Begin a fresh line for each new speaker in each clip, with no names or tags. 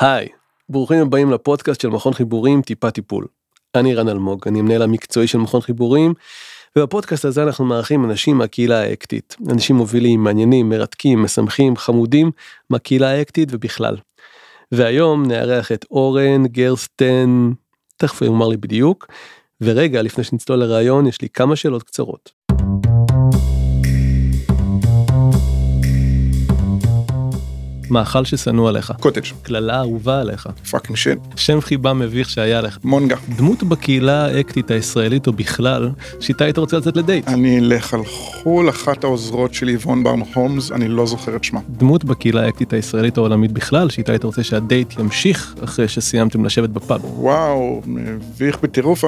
היי, ברוכים הבאים לפודקאסט של מכון חיבורים טיפה טיפול. אני רן אלמוג, אני המנהל המקצועי של מכון חיבורים, ובפודקאסט הזה אנחנו מארחים אנשים מהקהילה האקטית. אנשים מובילים, מעניינים, מרתקים, משמחים, חמודים, מהקהילה האקטית ובכלל. והיום נארח את אורן גרסטן, תכף הוא יאמר לי בדיוק, ורגע לפני שנצלול לראיון יש לי כמה שאלות קצרות. מאכל ששנוא עליך.
קוטג'.
קללה אהובה עליך.
fucking shit.
שם חיבה מביך שהיה לך.
מונגה.
דמות בקהילה האקטית הישראלית או בכלל, שאיתה היית רוצה לצאת לדייט.
אני אלך על חו"ל, אחת העוזרות שלי, איבון ברנס הולמס, אני לא זוכר את שמה.
דמות בקהילה האקטית הישראלית העולמית בכלל, שאיתה היית רוצה שהדייט ימשיך אחרי שסיימתם לשבת בפאב.
וואו, מביך בטירוף,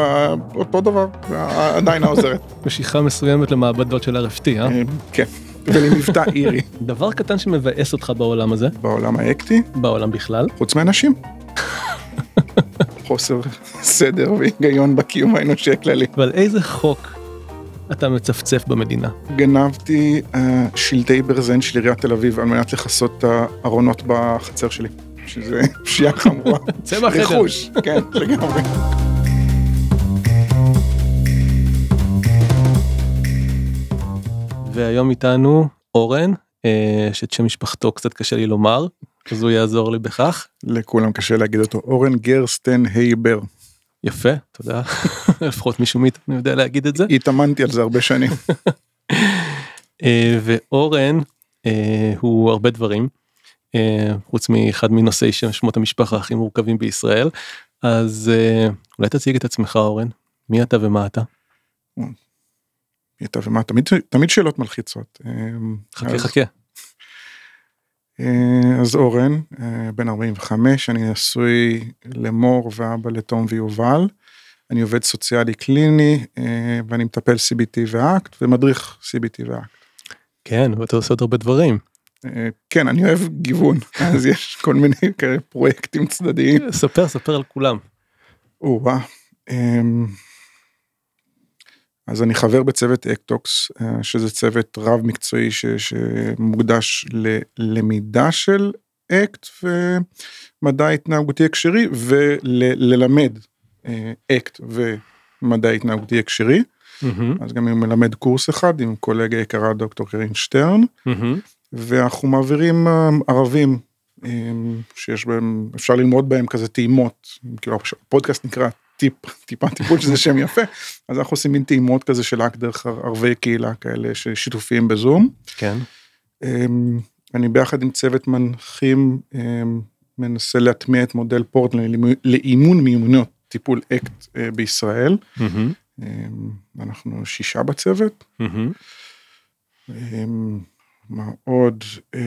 אותו דבר, עדיין העוזרת.
משיכה מסוימת למעבדות של RFT, אה?
אה, כן, ולמבטא אירי.
דבר קטן שמבאס אותך בעולם הזה,
בעולם האקטי,
בעולם בכלל,
חוץ מאנשים. חוסר סדר והיגיון בקיום האנושי הכללי.
ועל איזה חוק אתה מצפצף במדינה.
גנבתי אה, שלטי ברזן של עיריית תל אביב על מנת לכסות את הארונות בחצר שלי. שזה פשיעה חמורה.
צא מהחדר.
רכוש, כן, לגמרי.
והיום איתנו אורן, אה, שאת שם משפחתו קצת קשה לי לומר, אז הוא יעזור לי בכך.
לכולם קשה להגיד אותו. אורן גרסטן הייבר.
יפה, תודה. לפחות מישהו מאיתנו יודע להגיד את זה.
התאמנתי על זה הרבה שנים.
אה, ואורן אה, הוא הרבה דברים, חוץ מאחד מנושאי שמות המשפחה הכי מורכבים בישראל. אז אולי תציג את עצמך אורן, מי אתה ומה אתה?
אתה ומה, תמיד, תמיד שאלות מלחיצות. אה,
חכה
אז-
חכה.
אה, אז אורן, אה, בן 45, אני נשוי למור ואבא לתום ויובל. אני עובד סוציאלי קליני ואני מטפל CBT ואקט ומדריך CBT ואקט.
כן, ואתה עושה עוד הרבה דברים.
כן, אני אוהב גיוון, אז יש כל מיני כאלה פרויקטים צדדיים.
ספר ספר על כולם.
או-אה. אז אני חבר בצוות אקטוקס, אה, שזה צוות רב מקצועי ש, שמוקדש ללמידה של אקט ומדע התנהגותי הקשרי וללמד אקט ומדע התנהגותי הקשרי.
מהמם,
אז גם אני מלמד קורס אחד עם קולגה יקרה דוקטור קרין שטרן.
מהמם.
ואנחנו מעבירים אה, ערבים אה, שיש בהם, אפשר ללמוד בהם כזה טעימות, כאילו הפודקאסט נקרא טיפ, טיפה טיפול שזה שם יפה, אז אנחנו עושים מין טעימות כזה של רק דרך ערבי קהילה כאלה ששיתופיים בזום.
כן.
אה, אני ביחד עם צוות מנחים אה, מנסה להטמיע את מודל פורטלנד לאימון- מיומנויות טיפול אקט אה, בישראל. אה, אנחנו שישה בצוות. אמ, מה עוד? אמ,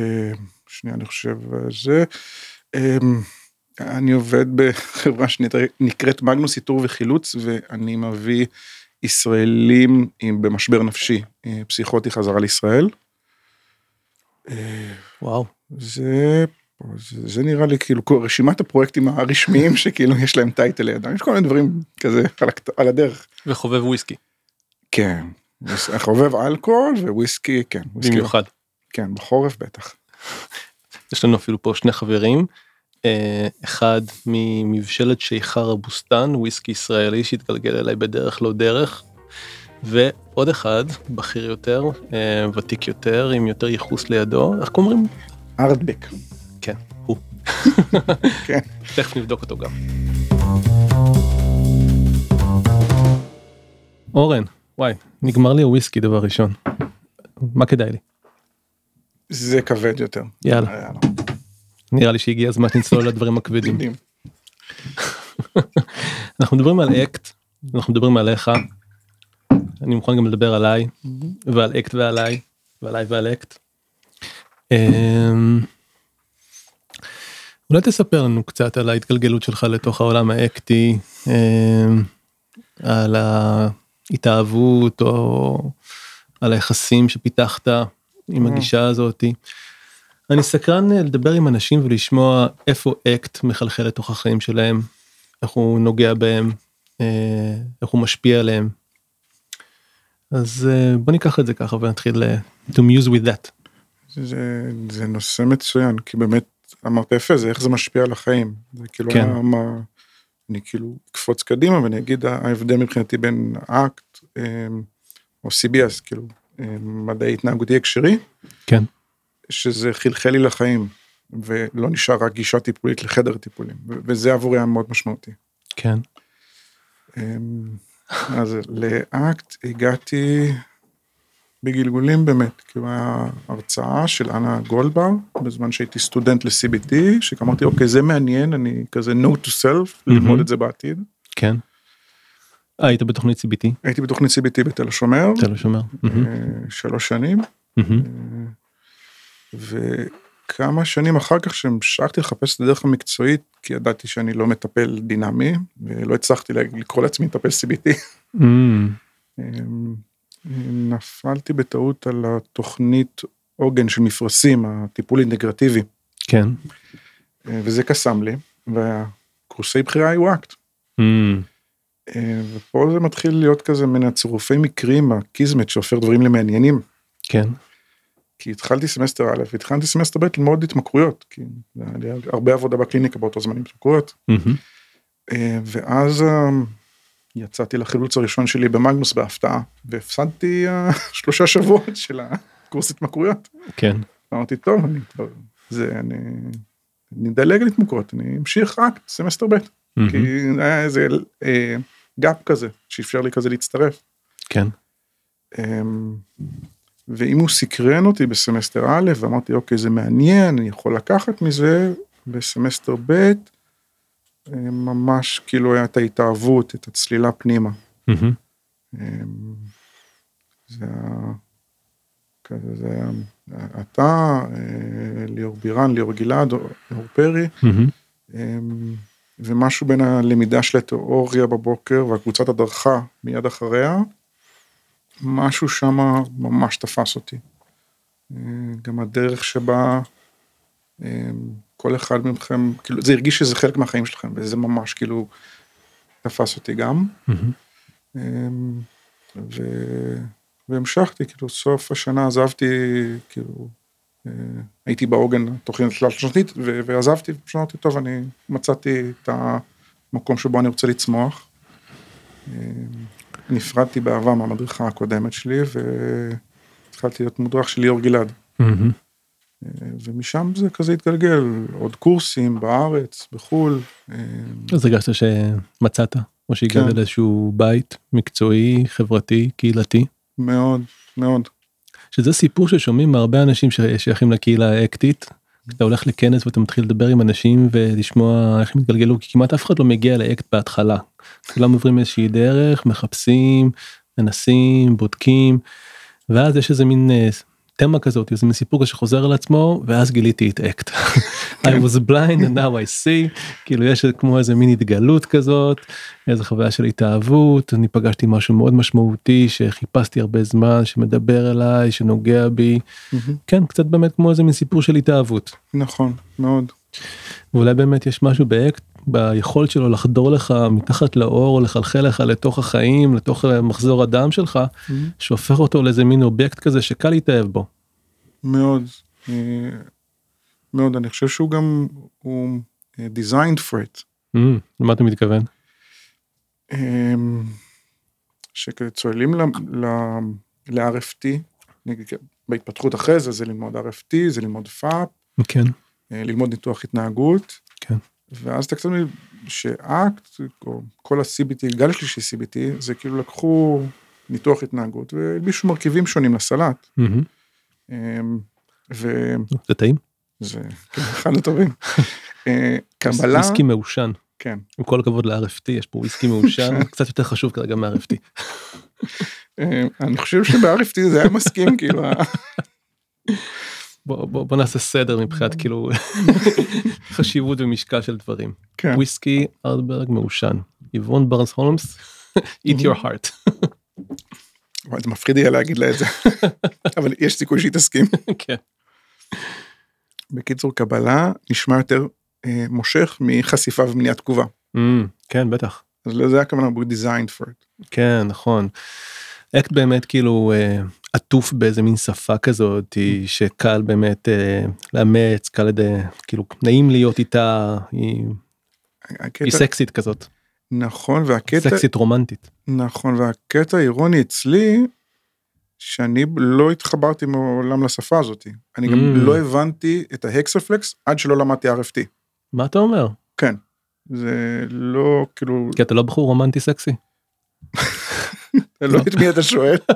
שנייה, אני חושב אה, זה. אני עובד בחברה שנקראת מגנוס איתור וחילוץ, ואני מביא ישראלים עם- במשבר נפשי אה, פסיכוטי חזרה לישראל. אה,
וואו.
זה, זה, זה נראה לי כאילו רשימת הפרויקטים הרשמיים שכאילו יש להם טייטל לידם, יש כל מיני דברים כזה על, על הדרך.
וחובב וויסקי
כן, חובב אלכוהול וויסקי, כן, וויסקי,
במיוחד.
כן, בחורף בטח.
יש לנו אפילו פה שני חברים. אה, אחד ממבשלת שיכר הבוסתן וויסקי ישראלי שהתגלגל אליי בדרך לא דרך. ועוד אחד בכיר יותר אה, ותיק יותר עם יותר ייחוס לידו איך קוראים?
ארדבק.
כן הוא.
כן.
תכף נבדוק אותו גם. אורן וואי נגמר לי הוויסקי דבר ראשון. מה כדאי לי?
זה כבד יותר.
יאללה
יאללה.
נראה לי שהגיע הזמן שנצלול לדברים הכבדים. אנחנו מדברים על אקט, אנחנו מדברים עליך, אני מוכן גם לדבר עליי ועל אקט ועליי ועליי ועל אקט. אמ, אולי תספר לנו קצת על ההתגלגלות שלך לתוך העולם האקטי, אמ, על ההתאהבות או על היחסים שפיתחת עם הגישה הזאתי. אני סקרן אה, לדבר עם אנשים ולשמוע איפה אקט מחלחל לתוך החיים שלהם, איך הוא נוגע בהם, אה, איך הוא משפיע עליהם. אז אה, בוא ניקח את זה ככה ונתחיל to muse with that.
זה, זה נושא מצוין, כי באמת אמרת יפה, זה איך זה משפיע על החיים. זה כאילו
כן.
מה... אני כאילו אקפוץ קדימה ואני אגיד ההבדל מבחינתי בין אקט או CBS, כאילו מדעי התנהגותי הקשרי,
כן.
שזה חלחל לי לחיים, ולא נשאר רק גישה טיפולית לחדר טיפולים, וזה עבורי היה מאוד משמעותי.
כן.
אמ, אז לאקט הגעתי בגלגולים באמת, כאילו היה הרצאה של אנה גולדבר, בזמן שהייתי סטודנט ל-CBT, שאמרתי, אוקיי, זה מעניין, אני כזה note to self, ללמוד את זה בעתיד.
כן. אה, היית בתוכנית CBT?
הייתי בתוכנית CBT בתל השומר,
תל השומר.
אה, שלוש שנים,
מהמם.
וכמה שנים אחר כך שהמשכתי לחפש את הדרך המקצועית, כי ידעתי שאני לא מטפל דינמי, ולא הצלחתי לקרוא לעצמי מטפל CBT.
אמ,
אמ, נפלתי בטעות על התוכנית עוגן של מפרשים, הטיפול אינטגרטיבי,
כן.
אה, וזה קסם לי, והקורסי בחירה היו אקט.
אמ,
אה, ופה זה מתחיל להיות כזה מן הצירופי מקרים, הקיסמט שהופך דברים למעניינים.
כן.
כי התחלתי סמסטר א', והתחלתי סמסטר ב' ללמוד התמכרויות, כי היה לי הרבה עבודה בקליניקה באותו זמן עם התמכרויות. אה, ואז אה, יצאתי לחילוץ הראשון שלי במגנוס בהפתעה, והפסדתי אה, שלושה שבועות של הקורס התמכרויות.
כן.
אמרתי, טוב, אני כבר, זה, אני, אני אדלג על התמכרויות, אני אמשיך רק סמסטר ב',
מהמם.
כי היה איזה אה, גאפ כזה, שאפשר לי כזה להצטרף.
כן.
ואם הוא סיקרן אותי בסמסטר א', ואמרתי, אוקיי, זה מעניין, אני יכול לקחת מזה, בסמסטר ב', אה, ממש כאילו היה את ההתאהבות, את הצלילה פנימה. אמ, זה היה, כזה, זה היה, אתה, אה, ליאור בירן, ליאור גלעד, ליאור פרי. אמ, ומשהו בין הלמידה של התיאוריה בבוקר והקבוצת הדרכה מיד אחריה, משהו שם ממש תפס אותי. אה, גם הדרך שבה אה, כל אחד מכם, כאילו זה הרגיש שזה חלק מהחיים שלכם וזה ממש כאילו תפס אותי גם.
מהמם.
אמ, ו... והמשכתי, כאילו סוף השנה עזבתי, כאילו אה, הייתי בעוגן תוכנית תלת שנתית ו- ועזבתי, ושאמרתי טוב אני מצאתי את המקום שבו אני רוצה לצמוח. נפרדתי באהבה מהמדריכה הקודמת שלי והתחלתי להיות מודרך של ליאור גלעד. אה, ומשם זה כזה התגלגל, עוד קורסים בארץ, בחו"ל. אמ,
אז הרגשת שמצאת, או שהגעת
כן.
לאיזשהו בית מקצועי, חברתי, קהילתי,
מאוד, מאוד.
שזה סיפור ששומעים מהרבה אנשים ששייכים לקהילה האקטית. אתה הולך לכנס ואתה מתחיל לדבר עם אנשים ולשמוע איך הם התגלגלו, כי כמעט אף אחד לא מגיע לאקט בהתחלה. כולם עוברים איזושהי דרך, מחפשים, מנסים, בודקים, ואז יש איזה מין אה, תמה כזאת, איזה מין סיפור כזה שחוזר על עצמו, ואז גיליתי את אקט. I was blind and now I see, כאילו יש כמו איזה מין התגלות כזאת, איזה חוויה של התאהבות, אני פגשתי משהו מאוד משמעותי שחיפשתי הרבה זמן, שמדבר אליי, שנוגע בי, כן, קצת באמת כמו איזה מין סיפור של התאהבות.
נכון, מאוד.
ואולי באמת יש משהו באקט, ביכולת שלו לחדור לך מתחת לאור, לחלחל לך לתוך החיים, לתוך מחזור הדם שלך, שהופך אותו לאיזה מין אובייקט כזה שקל להתאהב בו.
מאוד. אה, מאוד, אני חושב שהוא גם, הוא אה, designed for it.
Mm, למה אתה מתכוון?
אמ, שצוללים ל- ל- ל-RFT, בהתפתחות אחרי זה, זה ללמוד RFT, זה ללמוד FAP,
כן,
אה, ללמוד ניתוח התנהגות,
כן.
ואז אתה קצת מבין שאקט, או כל ה-CBT, גל השלישי CBT, זה כאילו לקחו ניתוח התנהגות והלבישו מרכיבים שונים לסלט. אמ, וזה
זה טעים?
כן, אחד הטובים. אה, קבלה,
וויסקי מעושן.
כן,
עם כל הכבוד ל-RFT, יש פה וויסקי מעושן, קצת יותר חשוב כרגע מה-RFT.
אה, אני חושב שב-RFT זה היה מסכים, כאילו,
בוא, בוא, בוא נעשה סדר מבחינת כאילו חשיבות ומשקל של דברים.
כן,
וויסקי ארדברג מעושן. יבון ברנס הולמס, eat your heart.
זה מפחיד יהיה להגיד לה את זה, אבל יש סיכוי שהיא תסכים.
כן.
בקיצור, קבלה נשמע יותר אה, מושך מחשיפה ומניעת תגובה.
Mm, כן, בטח.
אז לזה הכוונה, הוא designed for it.
כן, נכון. אקט באמת כאילו, אה, עטוף באיזה מין שפה כזאת שקל באמת אה, לאמץ קל. כאילו נעים להיות איתה היא,
הקטע,
היא סקסית כזאת
נכון, והקטע,
סקסית רומנטית.
נכון, והקטע האירוני אצלי, שאני לא התחברתי מעולם לשפה הזאת. אני גם
Mm.
לא הבנתי את ההקספלקס עד שלא למדתי RFT.
מה אתה אומר?
כן. זה לא, כאילו,
כי אתה לא בחור רומנטי סקסי.
לא את מי אתה שואל.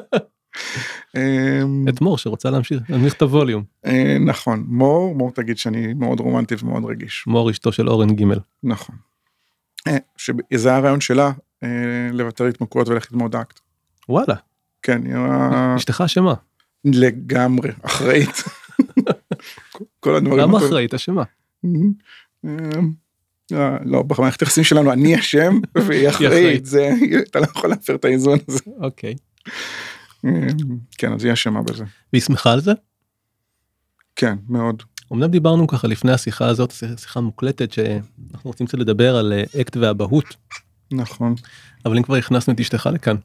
אמ,
את מור שרוצה להמשיך להנמיך את הווליום.
אה, נכון, מור, מור תגיד שאני מאוד רומנטי ומאוד רגיש.
מור אשתו של אורן גימל.
נכון. אה, שזה היה הרעיון שלה, אה, לוותר התמכרויות וללכת ללמוד אקט.
וואלה
כן, היא היה
אשתך אשמה.
לגמרי אחראית. כל הדברים.
למה. אחראית אשמה?
אמ, לא, במערכת היחסים שלנו אני אשם והיא
אחראית.
אחראית, זה, אתה לא יכול להפר את האיזון הזה.
אוקיי.
אמ, כן, אז היא אשמה בזה.
והיא שמחה על זה?
כן, מאוד.
אמנם דיברנו ככה לפני השיחה הזאת שיחה מוקלטת שאנחנו רוצים קצת לדבר על אה, אקט ואבהות
נכון.
אבל אם כבר הכנסנו את אשתך לכאן.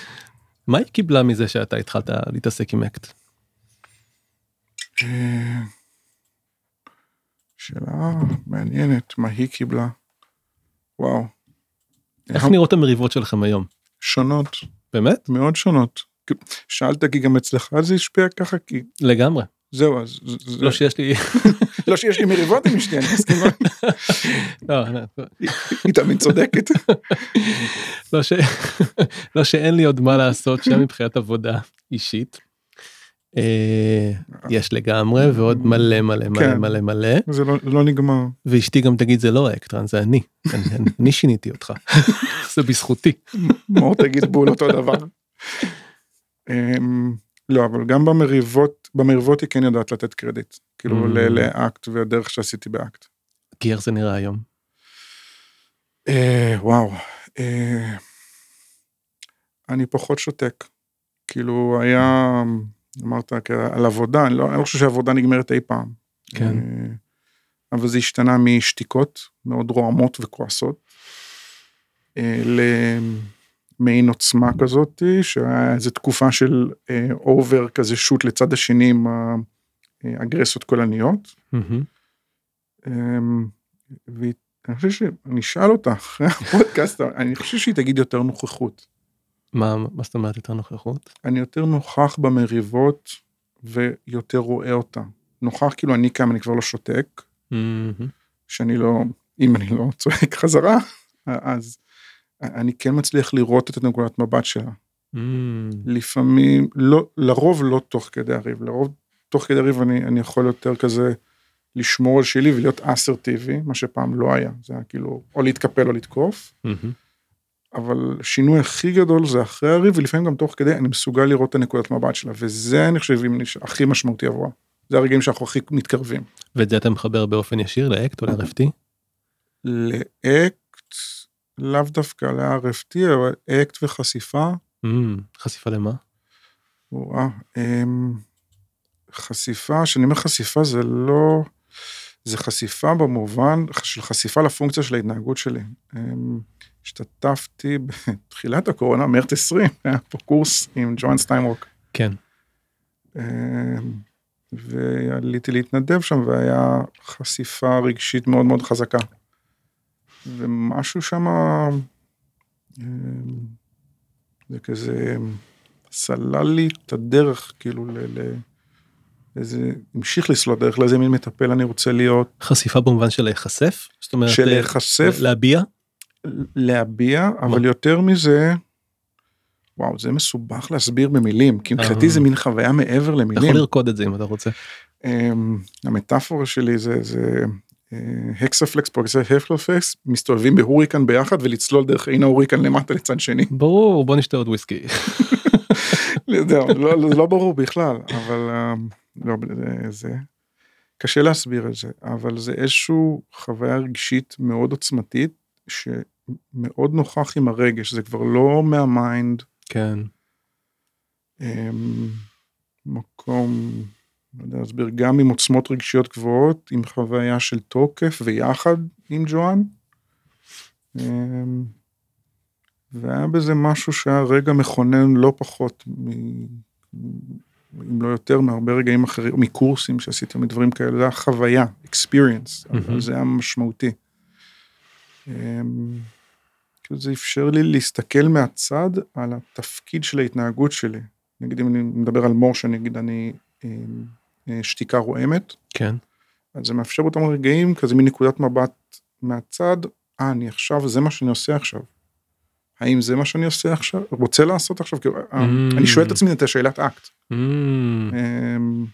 מה היא קיבלה מזה שאתה התחלת להתעסק עם אקט?
אה, שאלה מעניינת, מה היא קיבלה? וואו.
איך נראות המריבות שלכם היום?
שונות,
באמת?
מאוד שונות. שאלת כי גם אצלך זה השפיע ככה, כי
לגמרי.
זהו, אז
לא שיש לי...
לא שיש לי מריבות עם אשתי, אני מסכים,
לא,
היא תמיד צודקת.
לא לא שאין לי עוד מה לעשות שם מבחינת עבודה אישית. אה, יש לגמרי ועוד מלא מלא מלא
כן.
מלא מלא
זה לא- לא נגמר.
ואשתי גם תגיד זה לא האקטרן זה אני- אני שיניתי אותך זה בזכותי.
מור תגיד בול אותו דבר. אמ, לא, אבל גם במריבות, במריבות היא כן יודעת לתת קרדיט. כאילו
Mm.
לאקט והדרך שעשיתי באקט.
כי איך זה נראה היום.
אה, וואו. אה, אני פחות שותק. כאילו היה, אמרת כ- על עבודה, אני לא, לא חושב שעבודה נגמרת אי פעם.
כן.
אה, אבל זה השתנה משתיקות מאוד רועמות וכועסות, אה, למעין עוצמה כזאת, שהיה איזו תקופה של אובר כזה שוט לצד השני עם האגרסיות קולניות.
מהמם.
אמ, והיא- אני חושב שאני אשאל אותה אחרי הפודקאסט, אני חושב שהיא תגיד יותר נוכחות.
מה מה זאת אומרת יותר נוכחות?
אני יותר נוכח במריבות ויותר רואה אותה. נוכח כאילו אני קם, אני כבר לא שותק,
מהמם.
שאני לא, אם אני לא צועק חזרה, אז אני כן מצליח לראות את נקודת מבט שלה.
מהמם.
לפעמים, לא, לרוב לא תוך כדי הריב, לרוב תוך כדי הריב אני, אני יכול יותר כזה לשמור על שלי ולהיות אסרטיבי, מה שפעם לא היה, זה היה כאילו או להתקפל או לתקוף,
מהמם.
אבל השינוי הכי גדול זה אחרי הריב, ולפעמים גם תוך כדי אני מסוגל לראות את הנקודת מבט שלה, וזה אני חושב הכי משמעותי עבורה. זה הרגעים שאנחנו הכי מתקרבים.
ואת זה אתה מחבר באופן ישיר לאקט או ל-RFT?
לאקט, לאו דווקא ל-RFT, אבל אקט וחשיפה,
מהמם. חשיפה למה?
וואה, אמ, חשיפה, כשאני אומר חשיפה זה לא, זה חשיפה במובן של חשיפה לפונקציה של ההתנהגות שלי. אמ, השתתפתי בתחילת הקורונה, מרץ 20, היה פה קורס עם ג'ואן סטיינרוק,
כן.
אמ, ועליתי להתנדב שם והיה חשיפה רגשית מאוד מאוד חזקה. ומשהו שם, זה כזה סלל לי את הדרך, כאילו, ל... ל איזה, המשיך לסלול דרך לאיזה מין מטפל אני רוצה להיות,
חשיפה במובן של להיחשף? זאת אומרת
של
אה,
להיחשף,
להביע?
להביע, אבל יותר מזה, וואו, זה מסובך להסביר במילים, כי מבחינתי
אה.
זה מין חוויה מעבר
אתה
למילים.
יכול לרקוד את זה אם אתה רוצה.
אמ, המטאפורה שלי זה, זה אה, הקספלקס פרוגסי הפלופקס, מסתובבים בהוריקן ביחד ולצלול דרך עין ההוריקן למטה לצד שני.
ברור בוא נשתה עוד וויסקי.
זהו, לא, לא, לא ברור בכלל, אבל אמ, לא, זה, קשה להסביר את זה, אבל זה איזשהו חוויה רגשית מאוד עוצמתית, שמאוד נוכח עם הרגש, זה כבר לא מהמיינד,
כן.
אמ, מקום, לא יודע להסביר, גם עם עוצמות רגשיות גבוהות, עם חוויה של תוקף ויחד עם ג'ואן. אמ, והיה בזה משהו שהיה רגע מכונן לא פחות אם לא יותר, מהרבה רגעים אחרים, מקורסים שעשיתי מדברים כאלה, זה היה חוויה, experience,
מהמם.
אבל זה היה משמעותי. אמ, כאילו זה אפשר לי להסתכל מהצד על התפקיד של ההתנהגות שלי. נגיד אם אני מדבר על מור, שנגיד אני אמ, שתיקה רועמת,
כן.
אז זה מאפשר אותם רגעים, כזה מנקודת מבט מהצד, אה, אני עכשיו, זה מה שאני עושה עכשיו. האם זה מה שאני עושה עכשיו, רוצה לעשות עכשיו? כאילו, אה,
Mm.
אני שואל את עצמי את השאלת אקט.
Mm,
אמ,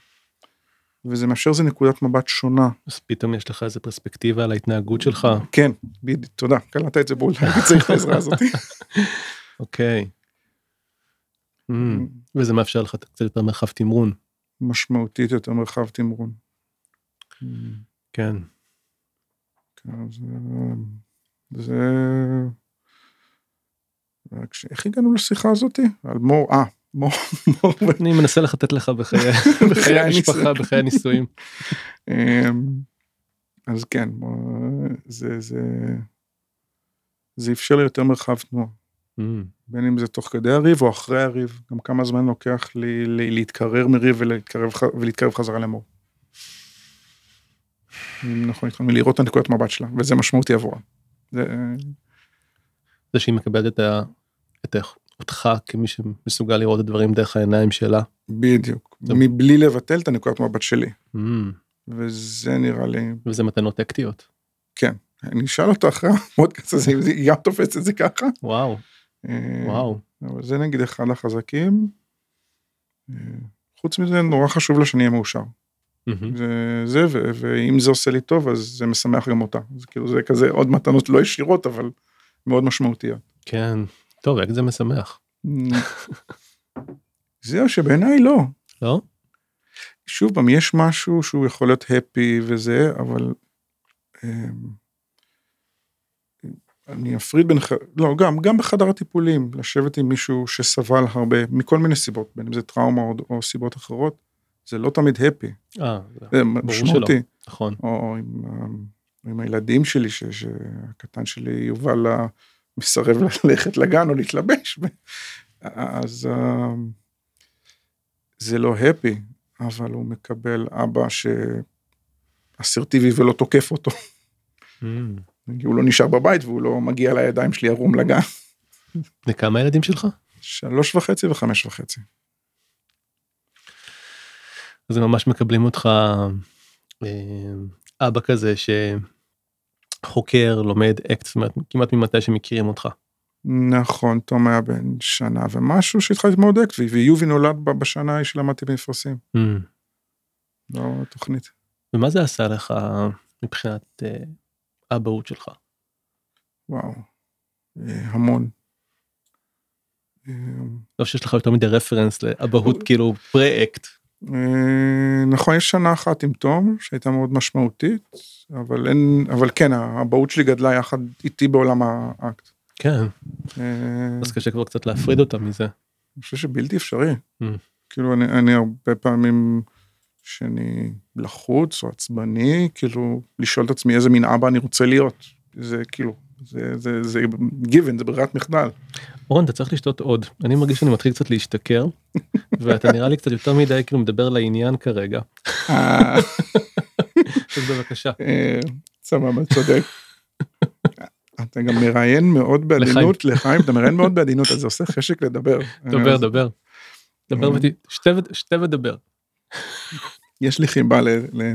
וזה מאפשר איזה נקודת מבט שונה.
אז פתאום יש לך איזה פרספקטיבה על ההתנהגות שלך.
כן, בדיוק, תודה, קלטת את זה בול, הייתי צריך את העזרה הזאת.
אוקיי. Mm, וזה מאפשר לך קצת יותר מרחב תמרון.
משמעותית יותר מרחב תמרון.
כן.
כן, זה... איך הגענו לשיחה הזאתי? על מור, אה, מור,
אני מנסה לחטט לך בחיי המשפחה, בחיי הנישואים.
אמ, אז כן, זה, זה אפשר לי יותר מרחב תנועה.
Mm,
בין אם זה תוך כדי הריב או אחרי הריב, גם כמה זמן לוקח לי לי- להתקרר מריב ולהתקרב, ולהתקרב חזרה למור. נכון איתך, מלראות את הנקודת מבט שלה, וזה משמעותי עבורה. זה,
זה שהיא מקבלת את ה- את ה- אותך כמי שמסוגל לראות את הדברים דרך העיניים שלה.
בדיוק,
טוב.
מבלי לבטל את הנקודת מבט שלי,
Mm,
וזה נראה לי,
וזה מתנות אקטיות.
כן. אני אשאל אותו אחרי המודקאסט הזה, אם זה- היא גם תופסת את זה ככה.
וואו, וואו.
אבל זה נגיד אחד החזקים. אה, חוץ מזה, נורא חשוב לה שאני אהיה מאושר. זה, זה ו, ואם זה עושה לי טוב, אז זה משמח גם אותה. אז כאילו זה כזה עוד מתנות לא ישירות, אבל מאוד משמעותיות.
כן. טוב, איך זה משמח.
זהו שבעיניי לא.
לא?
שוב פעם, יש משהו שהוא יכול להיות הפי וזה, אבל... אמ, אני אפריד בין, לא, גם, גם בחדר הטיפולים, לשבת עם מישהו שסבל הרבה, מכל מיני סיבות, בין אם זה טראומה או, או סיבות אחרות, זה לא תמיד הפי,
אה,
זה. משמעותי.
נכון.
או, או עם, ה- עם הילדים שלי, ש, שהקטן שלי יובל לה- מסרב ללכת לגן או להתלבש, אז אה, זה לא הפי, אבל הוא מקבל אבא שאסרטיבי ולא תוקף אותו. הוא לא נשאר בבית והוא לא מגיע לידיים שלי ערום לגן.
וכמה ילדים שלך?
שלוש וחצי וחמש וחצי.
אז הם ממש מקבלים אותך אה, אבא כזה שחוקר, לומד אקט, זאת אומרת, כמעט ממתי שמכירים אותך.
נכון, תום היה בן שנה ומשהו שהתחלתי ללמוד אקט, ויובי נולד בשנה ההיא שלמדתי במפרשים,
Mm.
לא תוכנית.
ומה זה עשה לך מבחינת אה, האבהות שלך?
וואו, אה, המון.
לא שיש לך יותר מדי רפרנס לאבהות כאילו פרה-אקט.
אה, נכון, יש שנה אחת עם תום שהייתה מאוד משמעותית, אבל אין, אבל כן, האבהות שלי גדלה יחד איתי בעולם האקט.
כן, אז קשה כבר קצת להפריד אותה מזה.
אני חושב שבלתי אפשרי.
Mm.
כאילו אני הרבה פעמים שאני לחוץ או עצבני, כאילו לשאול את עצמי איזה מין אבא אני רוצה להיות. זה כאילו, זה, זה, זה given, זה ברירת מחדל.
אורן, אתה צריך לשתות עוד. אני מרגיש שאני מתחיל קצת להשתכר, ואתה נראה לי קצת יותר מדי כאילו מדבר לעניין כרגע.
אה,
אז בבקשה.
אה, סבבה, צודק. אתה גם מראיין מאוד בעדינות לחיים, אתה מראיין מאוד בעדינות, אז זה עושה חשק לדבר.
דבר,
אז
דבר. דבר ות... שתה ו- שתה ודבר.
יש לי חיבה ל... ל-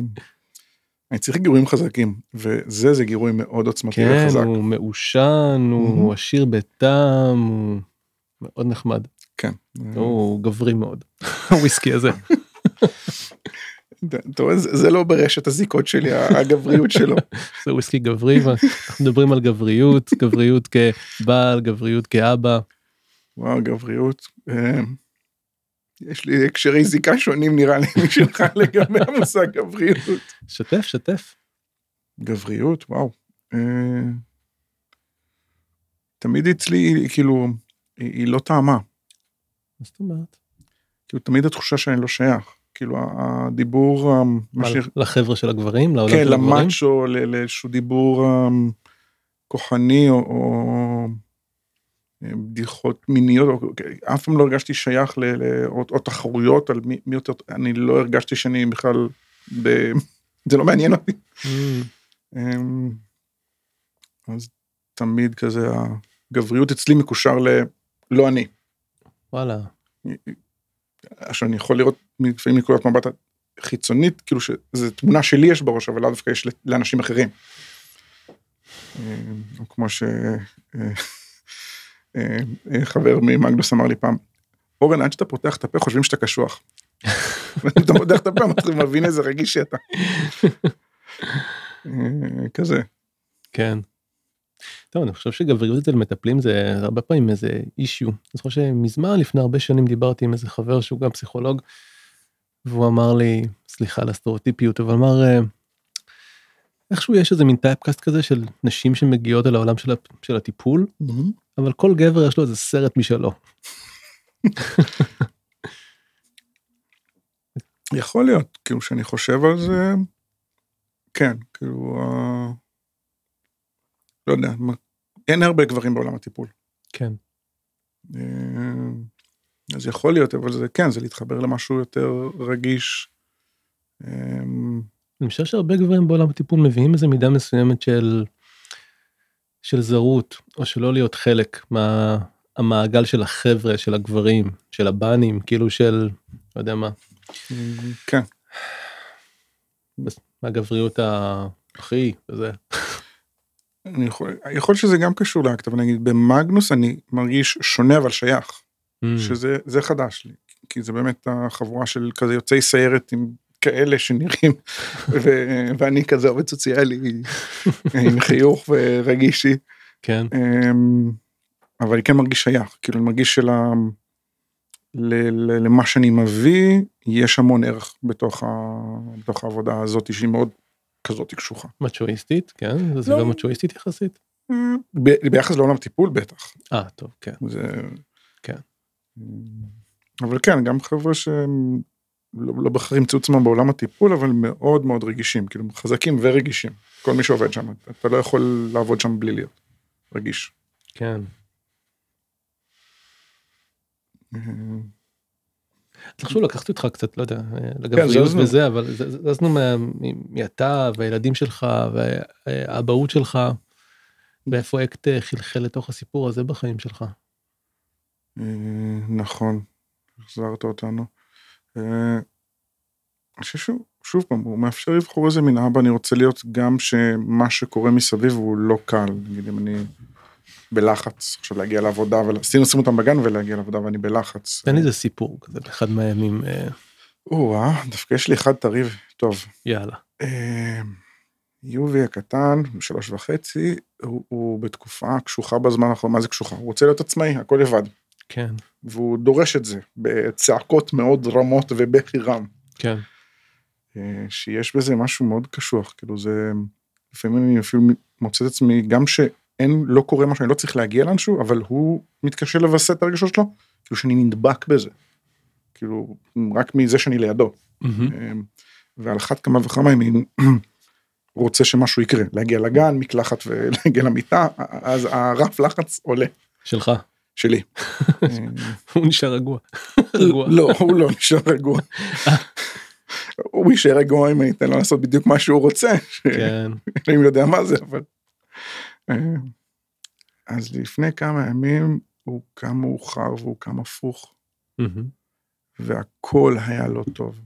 אני צריך גירויים חזקים, וזה זה גירוי מאוד עוצמתי
כן,
וחזק.
הוא מעושן, הוא עשיר בטעם, הוא מאוד נחמד.
כן.
הוא גברי מאוד. הוויסקי הזה.
אתה רואה, זה זה לא ברשת הזיקות שלי, הגבריות שלו.
זה וויסקי גברי, ואנחנו מדברים על גבריות, גבריות כבעל, גבריות כאבא.
וואו, גבריות. יש לי הקשרי זיקה שונים נראה לי משלך לגבי המושג גבריות.
שתף, שתף.
גבריות, וואו. אה, תמיד אצלי, כאילו, היא לא טעמה.
מה זאת אומרת?
כאילו, תמיד התחושה שאני לא שייך. כאילו, הדיבור.
לחבר'ה של הגברים? לעולם
כן,
של הגברים?
למאצ'ו, לאיזשהו דיבור אה, כוחני, או... בדיחות מיניות, אף פעם לא הרגשתי שייך ל... או, תחרויות על מי, מי יותר, אני לא הרגשתי שאני בכלל, ב, זה לא מעניין אותי. Mm. אמ, אז תמיד כזה הגבריות אצלי מקושר ללא אני.
וואלה.
עכשיו אני יכול לראות לפעמים מנקודת מבט חיצונית, כאילו שזו תמונה שלי יש בראש, אבל לאו דווקא יש לאנשים אחרים. אמ, כמו שחבר אה, אה, ממגנוס אמר לי פעם, אורן, עד שאתה פותח את הפה חושבים שאתה קשוח. אתה פותח את הפה, מתחיל מבין איזה רגיש שאתה. אה, כזה.
כן. טוב, אני חושב שגבריות אצל מטפלים זה הרבה פעמים איזה אישיו. אני זוכר שמזמן, לפני הרבה שנים, דיברתי עם איזה חבר שהוא גם פסיכולוג, והוא אמר לי, סליחה על הסטריאוטיפיות, אבל אמר, איכשהו יש איזה מין טייפקאסט כזה של נשים שמגיעות אל העולם של, של הטיפול, mm-hmm. אבל כל גבר יש לו איזה סרט משלו.
יכול להיות, כאילו שאני חושב על זה, כן, כאילו, לא יודע, אין הרבה גברים בעולם הטיפול.
כן.
Uh, אז יכול להיות, אבל זה כן, זה להתחבר למשהו יותר רגיש. Uh,
אני חושב שהרבה גברים בעולם הטיפול מביאים איזה מידה מסוימת של של זרות או שלא להיות חלק מהמעגל של החבר'ה של הגברים של הבנים כאילו של לא יודע מה.
כן.
מהגבריות הכי וזה.
אני יכול, יכול שזה גם קשור לאקט אבל נגיד במאגנוס אני מרגיש שונה אבל שייך. Mm. שזה זה חדש לי כי זה באמת החבורה של כזה יוצאי סיירת עם כאלה שנראים, ו- ואני כזה עובד סוציאלי עם חיוך ורגישי.
כן.
אמ, אבל אני כן מרגיש שייך, כאילו אני מרגיש של למה שאני מביא, יש המון ערך בתוך, ה... בתוך העבודה הזאת שהיא מאוד כזאת קשוחה.
מצ'ואיסטית, כן? זה לא. מצ'ואיסטית יחסית?
ב... ביחס לעולם טיפול בטח.
אה, טוב, כן.
זה...
כן.
אבל כן, גם חבר'ה שהם לא, לא בהכרח ימצאו עצמם בעולם הטיפול, אבל מאוד מאוד רגישים, כאילו חזקים ורגישים. כל מי שעובד שם, אתה לא יכול לעבוד שם בלי להיות רגיש.
כן. תחשוב לקחתי אותך קצת לא יודע לגבריות כן, וזה אבל זזנו מאתה והילדים שלך והאבהות שלך ואיפה אקט חלחל לתוך הסיפור הזה בחיים שלך.
נכון, החזרת אותנו. אה, אני חושב שהוא, שוב פעם, הוא מאפשר לבחור איזה מין אבא אני רוצה להיות גם שמה שקורה מסביב הוא לא קל, נגיד אם אני בלחץ עכשיו להגיע לעבודה ועשינו לשים אותם בגן ולהגיע לעבודה ואני בלחץ.
תן לי איזה סיפור כזה באחד מהימים. אה.
או-אה, דווקא יש לי אחד טרי טוב.
יאללה.
אה, יובי הקטן, שלוש וחצי, הוא, הוא בתקופה קשוחה בזמן האחרון, מה זה קשוחה? הוא רוצה להיות עצמאי, הכל לבד.
כן.
והוא דורש את זה בצעקות מאוד רמות ובכי רם.
כן.
אה, שיש בזה משהו מאוד קשוח, כאילו זה, לפעמים אני אפילו מוצא את עצמי, גם שאין, לא קורה משהו, אני לא צריך להגיע לאנשהו, אבל הוא מתקשה לווסת את הרגשות שלו, כאילו שאני נדבק בזה. כאילו, רק מזה שאני לידו. Mm-hmm. ועל אחת כמה וכמה אם אני רוצה שמשהו יקרה, להגיע לגן, מקלחת ולהגיע למיטה, אז הרף לחץ עולה.
שלך.
שלי.
הוא נשאר רגוע.
לא, הוא לא נשאר רגוע. הוא יישאר רגוע אם אני אתן לו לעשות בדיוק מה שהוא רוצה. כן. אלוהים יודע מה זה, אבל... אה, אז לפני כמה ימים הוא קם מאוחר והוא קם הפוך. והכל היה לא טוב.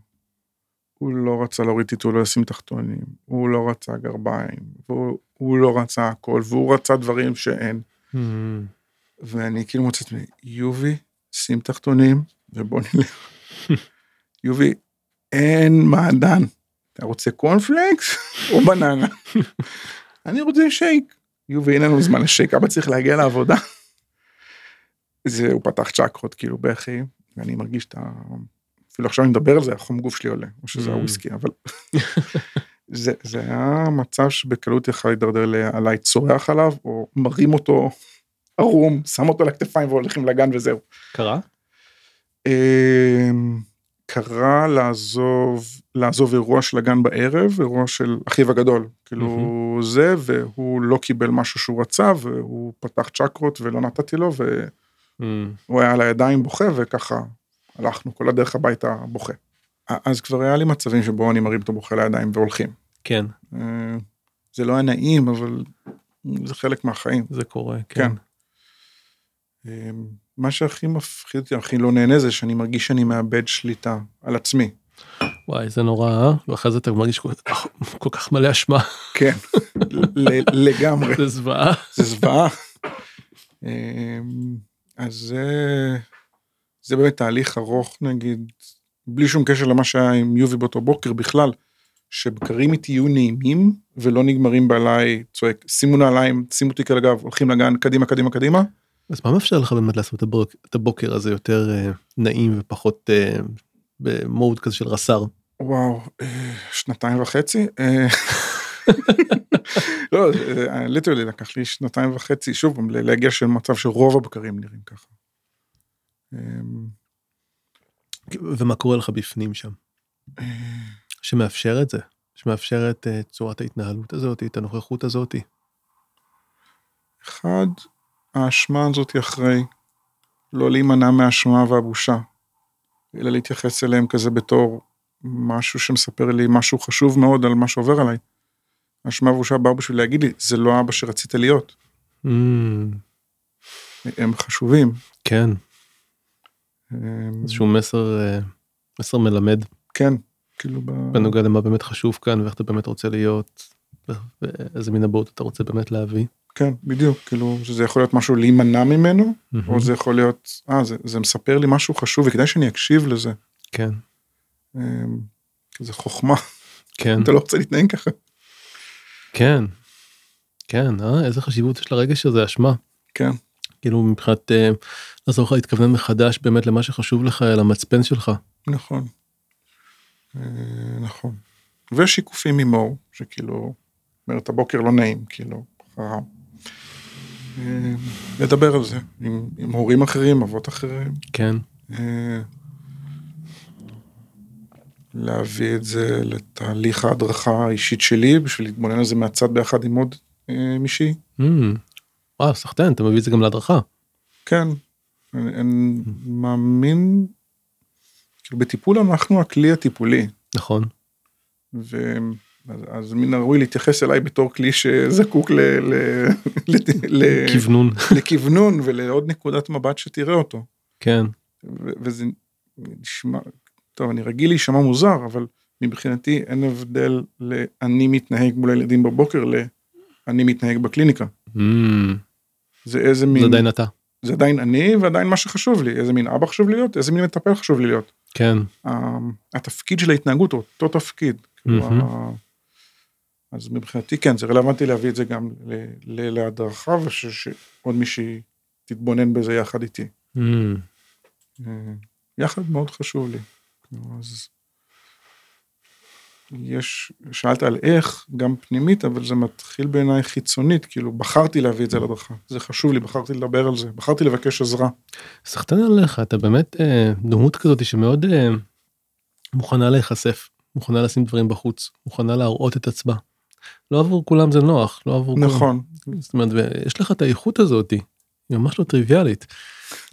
הוא לא רצה להוריד טיטול לא לשים תחתונים, הוא לא רצה גרביים, והוא לא רצה הכל, והוא רצה דברים שאין. ואני כאילו מוצא את עצמי, יובי, שים תחתונים ובוא נלך. יובי, אין מעדן. אתה רוצה קורנפלקס או בננה? אני רוצה שייק. יובי, אין לנו זמן לשייק, אבא צריך להגיע לעבודה. זה, הוא פתח צ'קרות כאילו בכי, ואני מרגיש את ה... אפילו עכשיו אני מדבר על זה, החום גוף שלי עולה, או שזה mm. הוויסקי, אבל... זה, זה היה מצב שבקלות יכול להידרדר עליי צורח עליו, או מרים אותו ערום, שם אותו לכתפיים והולכים לגן וזהו.
קרה?
אמ, קרה לעזוב, לעזוב אירוע של הגן בערב, אירוע של אחיו הגדול. כאילו זה, והוא לא קיבל משהו שהוא רצה, והוא פתח צ'קרות ולא נתתי לו, והוא היה על הידיים בוכה, וככה הלכנו כל הדרך הביתה בוכה. אז כבר היה לי מצבים שבו אני מרים את הבוכה לידיים והולכים.
כן.
אה, זה לא היה נעים, אבל זה חלק מהחיים.
זה קורה, כן.
כן. מה שהכי מפחיד אותי, הכי לא נהנה זה שאני מרגיש שאני מאבד שליטה על עצמי.
וואי, זה נורא, אה? ואחרי זה אתה מרגיש כל, כל כך מלא אשמה.
כן, לגמרי.
זה זוועה.
זה זוועה. אז זה, זה באמת תהליך ארוך נגיד, בלי שום קשר למה שהיה עם יובי באותו בוקר בכלל, שבקרים איתי יהיו נעימים ולא נגמרים בעליי צועק, שימו נעליים, שימו תיק על הגב, הולכים לגן, קדימה, קדימה, קדימה.
אז מה מאפשר לך באמת לעשות את הבוקר הזה יותר אה, נעים ופחות אה, במוד כזה של רס"ר?
וואו, אה, שנתיים וחצי. לא, ליטרלי לקח לי שנתיים וחצי, שוב, להגיע של מצב שרוב הבקרים נראים ככה.
ומה קורה לך בפנים שם? שמאפשר את זה, שמאפשר את צורת ההתנהלות הזאת, את הנוכחות הזאת.
אחד, האשמה הזאת אחרי, לא להימנע מהאשמה והבושה, אלא להתייחס אליהם כזה בתור משהו שמספר לי משהו חשוב מאוד על מה שעובר עליי. האשמה והבושה באו בשביל להגיד לי, זה לא אבא שרצית להיות. Mm. הם חשובים.
כן. איזשהו מסר, אה, מסר מלמד.
כן, כאילו ב...
בנוגע למה באמת חשוב כאן ואיך אתה באמת רוצה להיות, ואיזה מין הבעות אתה רוצה באמת להביא.
כן, בדיוק, כאילו, שזה יכול להיות משהו להימנע ממנו, mm-hmm. או זה יכול להיות, אה, זה, זה מספר לי משהו חשוב וכדאי שאני אקשיב לזה.
כן.
אמ, זה חוכמה.
כן.
אתה לא רוצה להתנהג ככה.
כן. כן, אה? איזה חשיבות יש לרגש הזה, אשמה.
כן.
כאילו מבחינת אה, לעזור לך להתכוון מחדש באמת למה שחשוב לך, אל המצפן שלך.
נכון. אה, נכון. ושיקופים ממור, שכאילו, אומרת הבוקר לא נעים, כאילו, לדבר על זה עם, עם הורים אחרים, אבות אחרים.
כן.
אה, להביא את זה לתהליך ההדרכה האישית שלי, בשביל להתבונן על זה מהצד ביחד עם עוד אה, מישהי.
Mm. וואו, סחטיין, אתה מביא את זה גם להדרכה.
כן, אני, אני מאמין, כאילו בטיפול אנחנו הכלי הטיפולי.
נכון.
אז מן הראוי להתייחס אליי בתור כלי שזקוק ל, ל, ל,
ל, כוונון.
לכוונון ולעוד נקודת מבט שתראה אותו.
כן.
וזה נשמע, טוב אני רגיל להישמע מוזר אבל מבחינתי אין הבדל ל"אני מתנהג מול הילדים בבוקר" ל"אני מתנהג בקליניקה". Mm. זה איזה מין...
זה עדיין אתה.
זה עדיין אני ועדיין מה שחשוב לי, איזה מין אבא חשוב להיות, איזה מין מטפל חשוב לי להיות.
כן.
התפקיד של ההתנהגות הוא אותו תפקיד. Mm-hmm. אז מבחינתי כן, זה רלוונטי להביא את זה גם להדרכה, ושעוד מישהי תתבונן בזה יחד איתי. Mm. אה, יחד מאוד חשוב לי. אז יש, שאלת על איך, גם פנימית, אבל זה מתחיל בעיניי חיצונית, כאילו בחרתי להביא את זה להדרכה, זה חשוב לי, בחרתי לדבר על זה, בחרתי לבקש עזרה.
סחטן עליך, אתה באמת אה, דמות כזאת שמאוד אה, מוכנה להיחשף, מוכנה לשים דברים בחוץ, מוכנה להראות את עצמה. לא עבור כולם זה נוח, לא עבור
נכון. כולם.
נכון. זאת אומרת, ויש לך את האיכות הזאת, היא ממש לא טריוויאלית.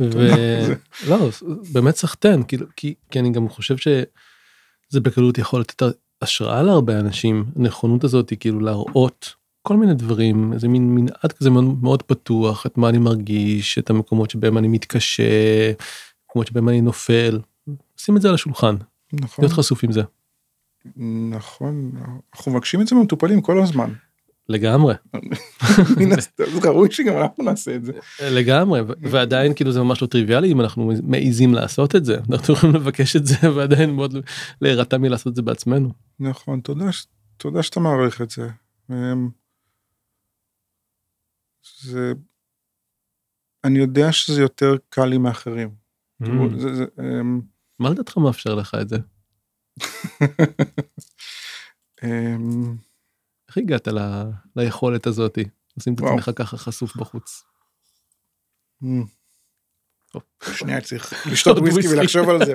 ולא, באמת סחטיין, כאילו, כי, כי אני גם חושב שזה בקלות יכול לתת השראה להרבה אנשים, הנכונות הזאת היא כאילו להראות כל מיני דברים, איזה מין מנעד כזה מאוד, מאוד פתוח, את מה אני מרגיש, את המקומות שבהם אני מתקשה, מקומות שבהם אני נופל, שים את זה על השולחן, נכון. להיות חשוף עם זה.
נכון, אנחנו מבקשים את זה ממטופלים כל הזמן.
לגמרי.
ראוי שגם אנחנו נעשה את זה.
לגמרי, ועדיין כאילו זה ממש לא טריוויאלי אם אנחנו מעיזים לעשות את זה, אנחנו יכולים לבקש את זה ועדיין מאוד להירתע מלעשות את זה בעצמנו.
נכון, תודה, תודה שאתה מעריך את זה. אמ, זה, אני יודע שזה יותר קל לי מאחרים. Mm.
אמ, מה לדעתך מאפשר לך את זה?
אמ,
איך הגעת ל... ליכולת הזאתי? לשים את עצמך ככה חשוף בחוץ.
אמ. שנייה צריך לשתות וויסקי ולחשוב על זה.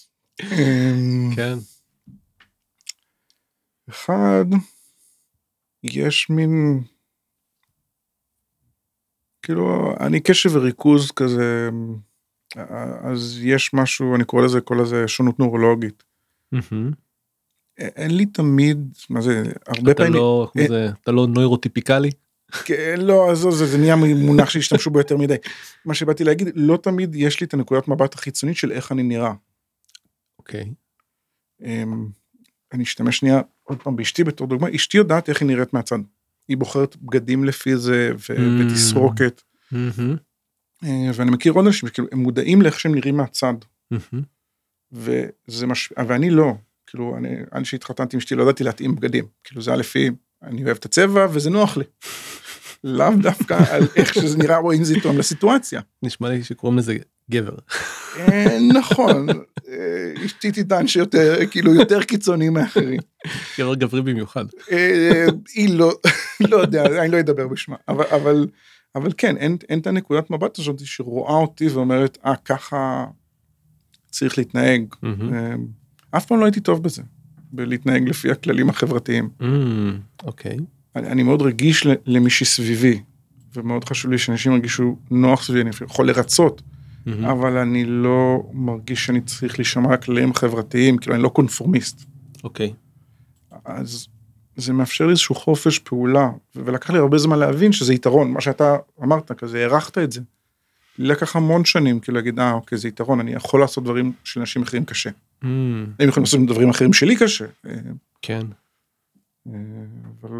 אמ,
כן.
אחד, יש מין, כאילו, אני קשב וריכוז כזה, אז יש משהו, אני קורא לזה, קורא לזה שונות נורולוגית. אין לי תמיד, מה זה, הרבה פעמים,
לא, כמו
אה,
זה, אתה לא נוירוטיפיקלי?
כן, לא, עזוב, זה, זה נהיה מונח שהשתמשו בו יותר מדי. מה שבאתי להגיד, לא תמיד יש לי את הנקודת מבט החיצונית של איך אני נראה.
אוקיי.
אמ, אני אשתמש שנייה עוד פעם באשתי בתור דוגמה, אשתי יודעת איך היא נראית מהצד. היא בוחרת בגדים לפי זה
Mm.
ותסרוקת. אה, ואני מכיר עוד אנשים שכאילו הם מודעים לאיך שהם נראים מהצד. וזה מש... ואני לא, כאילו אני, אני שהתחתנתי עם אשתי לא ידעתי להתאים בגדים, כאילו זה היה לפי, אני אוהב את הצבע וזה נוח לי. לאו דווקא על איך שזה נראה או אם זה יתרום לסיטואציה.
נשמע לי שקוראים לזה גבר.
אה, נכון, אה, אשתי תטען שיותר, כאילו יותר קיצוני מאחרים.
גבר גברי במיוחד.
אה, היא לא, לא יודע, אני לא אדבר בשמה, אבל, אבל, אבל כן, אין, אין את הנקודת מבט הזאת שרואה אותי ואומרת, אה, ככה צריך להתנהג. אה, אף פעם לא הייתי טוב בזה, בלהתנהג לפי הכללים החברתיים.
מהמם. אוקיי.
אני, אני מאוד רגיש למי שסביבי, ומאוד חשוב לי שאנשים ירגישו נוח סביבי, אני יכול לרצות,
מהמם.
אבל אני לא מרגיש שאני צריך להישמע לכללים חברתיים, כאילו אני לא קונפורמיסט.
אוקיי.
אז זה מאפשר לי איזשהו חופש פעולה, ולקח לי הרבה זמן להבין שזה יתרון, מה שאתה אמרת, כזה הערכת את זה. לקח המון שנים כאילו להגיד, אה, אוקיי, זה יתרון, אני יכול לעשות דברים שלאנשים אחרים קשה.
מהמם.
הם יכולים לעשות דברים אחרים שלי קשה.
כן.
אה, אבל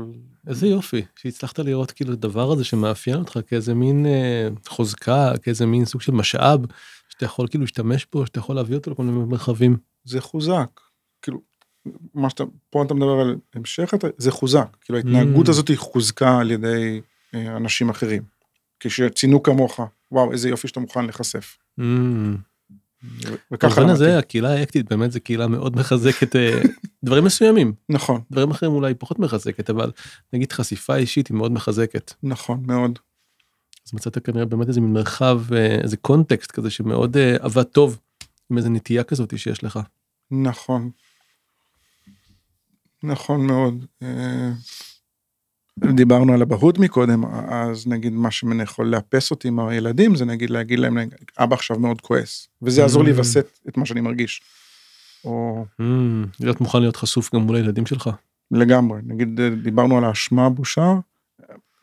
איזה יופי שהצלחת לראות כאילו את הדבר הזה שמאפיין אותך כאיזה מין אה, חוזקה כאיזה מין סוג של משאב שאתה יכול כאילו להשתמש בו שאתה יכול להביא אותו לכל מיני מרחבים.
זה חוזק. כאילו, מה שאתה, פה אתה מדבר על המשך, אתה- זה חוזק. כאילו ההתנהגות
Mm.
הזאת היא חוזקה על ידי אה, אנשים אחרים. כשציינו כמוך, וואו, איזה יופי שאתה מוכן להיחשף. ו- וככה למדתי.
הזה הקהילה האקטית באמת זה קהילה מאוד מחזקת אה, דברים מסוימים
נכון,
דברים אחרים אולי פחות מחזקת אבל נגיד חשיפה אישית היא מאוד מחזקת
נכון מאוד.
אז מצאת כנראה באמת איזה מין מרחב אה, איזה קונטקסט כזה שמאוד אה, עבד טוב עם איזה נטייה כזאת שיש לך.
נכון. נכון מאוד. דיברנו על אבהות מקודם, אז נגיד מה שאני יכול לאפס אותי עם הילדים זה נגיד להגיד להם, אבא עכשיו מאוד כועס, וזה יעזור לי
Mm.
לווסת את מה שאני מרגיש. או
מהמם. להיות מוכן להיות חשוף גם מול הילדים שלך.
לגמרי, נגיד אה, דיברנו על האשמה, בושה,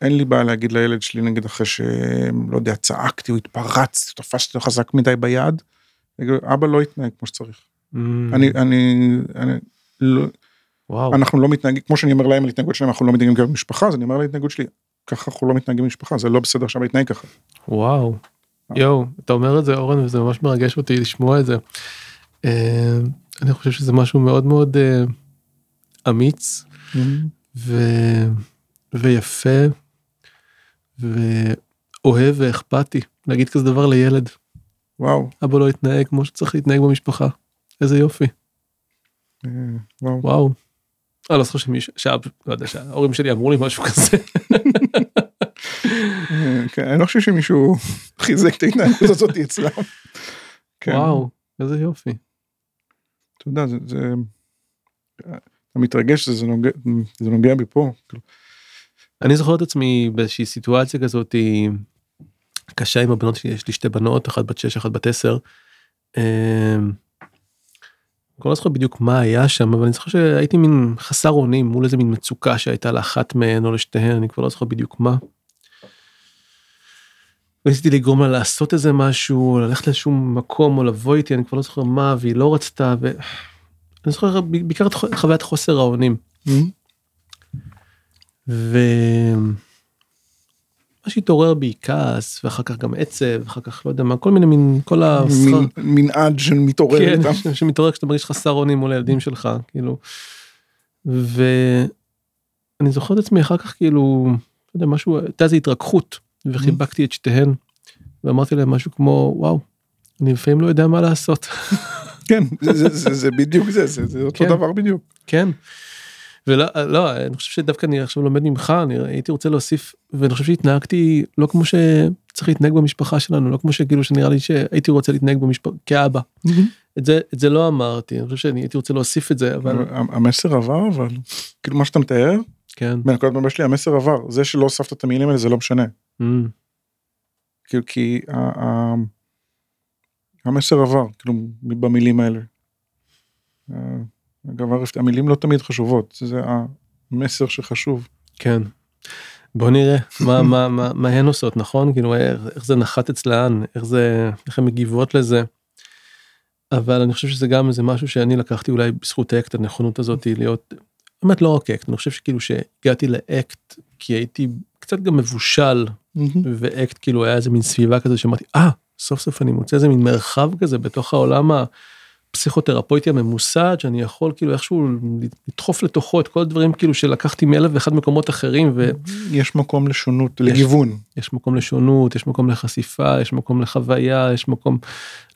אין לי בעיה להגיד לילד שלי נגיד אחרי שלא יודע, צעקתי או התפרצתי, תפסתי אותו חזק מדי ביד, אבא לא התנהג כמו שצריך.
מהמם.
אני, אני, אני, לא,
וואו.
אנחנו לא מתנהגים, כמו שאני אומר להם על התנהגות שלהם, אנחנו לא מתנהגים גם במשפחה, אז אני אומר על ההתנהגות שלי, ככה אנחנו לא מתנהגים במשפחה, זה לא בסדר עכשיו להתנהג ככה.
וואו. יואו אתה אומר את זה אורן וזה ממש מרגש אותי לשמוע את זה. אה, אני חושב שזה משהו מאוד מאוד אה, אמיץ ו... ויפה ואוהב ואכפתי להגיד כזה דבר לילד
וואו,
אבא לא התנהג כמו שצריך להתנהג במשפחה איזה יופי
אה, וואו.
וואו. אני לא זוכר שמישהו לא יודע שההורים שלי אמרו לי משהו כזה
אה, כן, אני לא חושב שמישהו חיזק את ההתנהגות הזאת אצלם. כן,
וואו איזה יופי.
אתה יודע, זה, אתה מתרגש, זה נוגע בי פה. כאילו,
אני זוכר את עצמי באיזושהי סיטואציה כזאת קשה עם הבנות שלי, יש לי שתי בנות, אחת בת 6, אחת בת 10. אני לא זוכר בדיוק מה היה שם, אבל אני זוכר שהייתי מין חסר אונים מול איזה מין מצוקה שהייתה לאחת מהן או לשתיהן, אני כבר לא זוכר בדיוק מה. וניסיתי לגרום לה לעשות איזה משהו, ללכת לאיזשהו מקום או לבוא איתי, אני כבר לא זוכר מה, והיא לא רצתה, ואני זוכר בעיקר את חוויית חוסר האונים. ו... מה שהתעורר בי כעס ואחר כך גם עצב אחר כך לא יודע מה כל מיני מין כל
מין- מנעד של מתעורר
כן,
איתם.
שמתעורר כשאתה מרגיש חסר אונים מול הילדים שלך כאילו. ואני זוכר את עצמי אחר כך כאילו לא יודע משהו הייתה איזה התרככות וחיבקתי את שתיהן ואמרתי להם משהו כמו וואו אני לפעמים לא יודע מה לעשות
כן, זה- זה- זה זה בדיוק זה, זה זה אותו
כן.
דבר בדיוק.
כן. ולא לא אני חושב שדווקא אני עכשיו לומד ממך אני הייתי רוצה להוסיף ואני חושב שהתנהגתי לא כמו שצריך להתנהג במשפחה שלנו לא כמו שכאילו שנראה לי שהייתי רוצה להתנהג במשפחה כאבא. את זה, את זה לא אמרתי, אני חושב שאני הייתי רוצה להוסיף את זה, אבל
המסר עבר אבל כאילו מה שאתה מתאר?
כן.
בנקודת מבט שלי המסר עבר. זה שלא הוספת את המילים האלה זה לא משנה. כאילו כי המסר עבר כאילו במילים האלה. אה, אגב המילים לא תמיד חשובות זה המסר שחשוב.
כן. בוא נראה מה, מה, מה, מה הן עושות, נכון? כאילו, איך, איך זה נחת אצלן, איך זה, איך הן מגיבות לזה. אבל אני חושב שזה גם איזה משהו שאני לקחתי אולי בזכות האקט, הנכונות הזאת להיות, באמת לא רק אקט, אני חושב שכאילו שהגעתי לאקט כי הייתי קצת גם מבושל, ואקט כאילו היה איזה מין סביבה כזה שאמרתי, אה, סוף סוף אני מוצא איזה מין מרחב כזה בתוך העולם הפסיכותרפויטי הממוסד, שאני יכול כאילו איכשהו לדחוף לתוכו את כל הדברים כאילו שלקחתי מאלף ואחד מקומות אחרים, ו...
יש מקום לשונות לגיוון.
יש מקום לשונות, יש מקום לחשיפה, יש מקום לחוויה, יש מקום,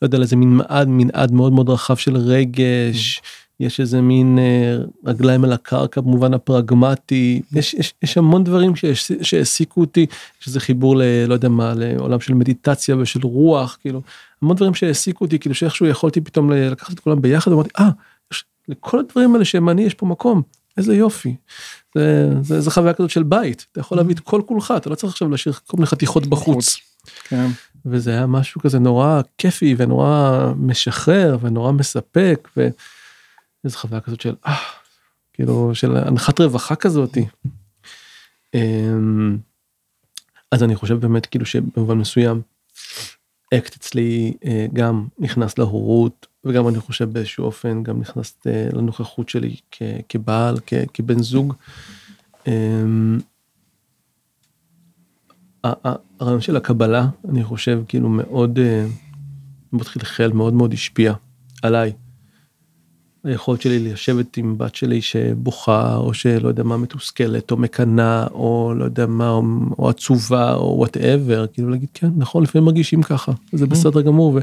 לא יודע, לאיזה מנעד, מנעד מאוד מאוד רחב של רגש, יש איזה מין אה, רגליים על הקרקע במובן הפרגמטי, יש, יש, יש המון דברים שהעסיקו אותי, יש איזה חיבור ל... לא יודע מה, לעולם של מדיטציה ושל רוח, כאילו, המון דברים שהעסיקו אותי, כאילו שאיכשהו יכולתי פתאום לקחת את כולם ביחד, ואמרתי, אה, יש- לכל הדברים האלה שהם אני, יש פה מקום, איזה יופי. זה, זה, זה חוויה כזאת של בית, אתה יכול להביא את כל כולך, אתה לא צריך עכשיו להשאיר כל מיני חתיכות בחוץ.
כן.
וזה היה משהו כזה נורא כיפי ונורא משחרר ונורא מספק ואיזו חוויה כזאת של אה, כאילו של הנחת רווחה כזאתי. אמ, אז אני חושב באמת כאילו שבמובן מסוים אקט אצלי אה, גם נכנס להורות וגם אני חושב באיזשהו אופן גם נכנס אה, לנוכחות שלי כ- כבעל כ- כבן זוג. אמ, הרעיון של הקבלה אני חושב כאילו מאוד אה, מאוד חלחל מאוד מאוד השפיע עליי. היכולת שלי לשבת עם בת שלי שבוכה או שלא יודע מה מתוסכלת או מקנאה או לא יודע מה או, או עצובה או whatever כאילו להגיד כן נכון לפעמים מרגישים ככה זה בסדר גמור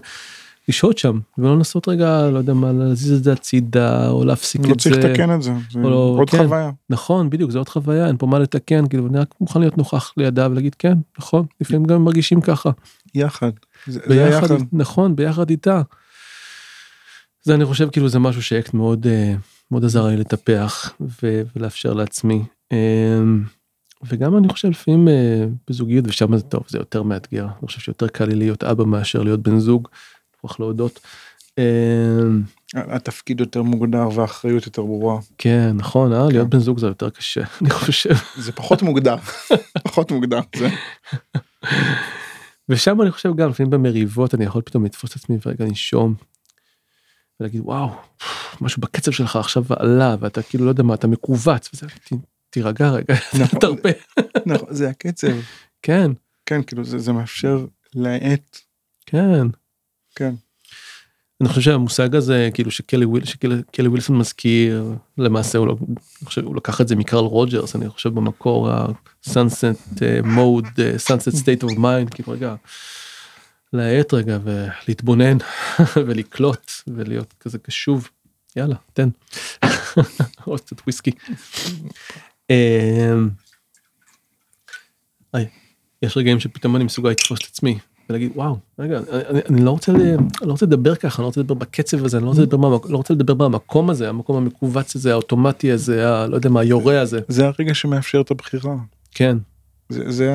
ולשהות שם ולא לנסות רגע לא יודע מה להזיז את זה הצידה או להפסיק
לא
את
צריך
זה.
לתקן את זה, זה
לא,
עוד
כן.
חוויה.
נכון בדיוק זה עוד חוויה אין פה מה לתקן כאילו אני רק מוכן להיות נוכח לידה ולהגיד כן נכון לפעמים גם מרגישים ככה
יחד. זה זה
ביחד
יחד.
נכון ביחד איתה. זה אני חושב כאילו זה משהו שאקט מאוד אה, מאוד עזר לי לטפח ולאפשר לעצמי. אה, וגם אני חושב לפעמים אה, בזוגיות ושם זה טוב זה יותר מאתגר אני חושב שיותר קל לי להיות אבא מאשר להיות בן זוג. מוכרח להודות. אה,
התפקיד יותר מוגדר והאחריות יותר ברורה.
כן נכון אה? להיות בן זוג זה יותר קשה אני חושב.
זה פחות מוגדר. פחות מוגדר. זה-
ושם אני חושב גם לפעמים במריבות אני יכול פתאום לתפוס את עצמי ורגע לנשום. ולהגיד וואו משהו בקצב שלך עכשיו עלה ואתה כאילו לא יודע מה אתה מכווץ וזה תירגע רגע
נכון.
תרפה
נכון, זה הקצב.
כן
כן, כאילו זה זה מאפשר להאט.
כן.
כן.
אני חושב שהמושג הזה כאילו שקלי וויל שקלי קלי ווילסון מזכיר למעשה הוא לא חושב הוא לקח את זה מקרל רוג'רס אני חושב במקור ה-sunset mode sunset state of mind כאילו רגע. להאט רגע ולהתבונן ולקלוט ולהיות כזה קשוב יאללה תן עוד קצת וויסקי. אמ, יש רגעים שפתאום אני מסוגל לתפוס את עצמי ולהגיד וואו רגע אני, אני לא רוצה לא רוצה לדבר ככה אני לא רוצה לדבר בקצב הזה אני לא רוצה לדבר לא רוצה לדבר במקום הזה המקום המכווץ הזה האוטומטי הזה לא יודע מה היורה הזה
זה הרגע שמאפשר את הבחירה.
כן
זה, זה.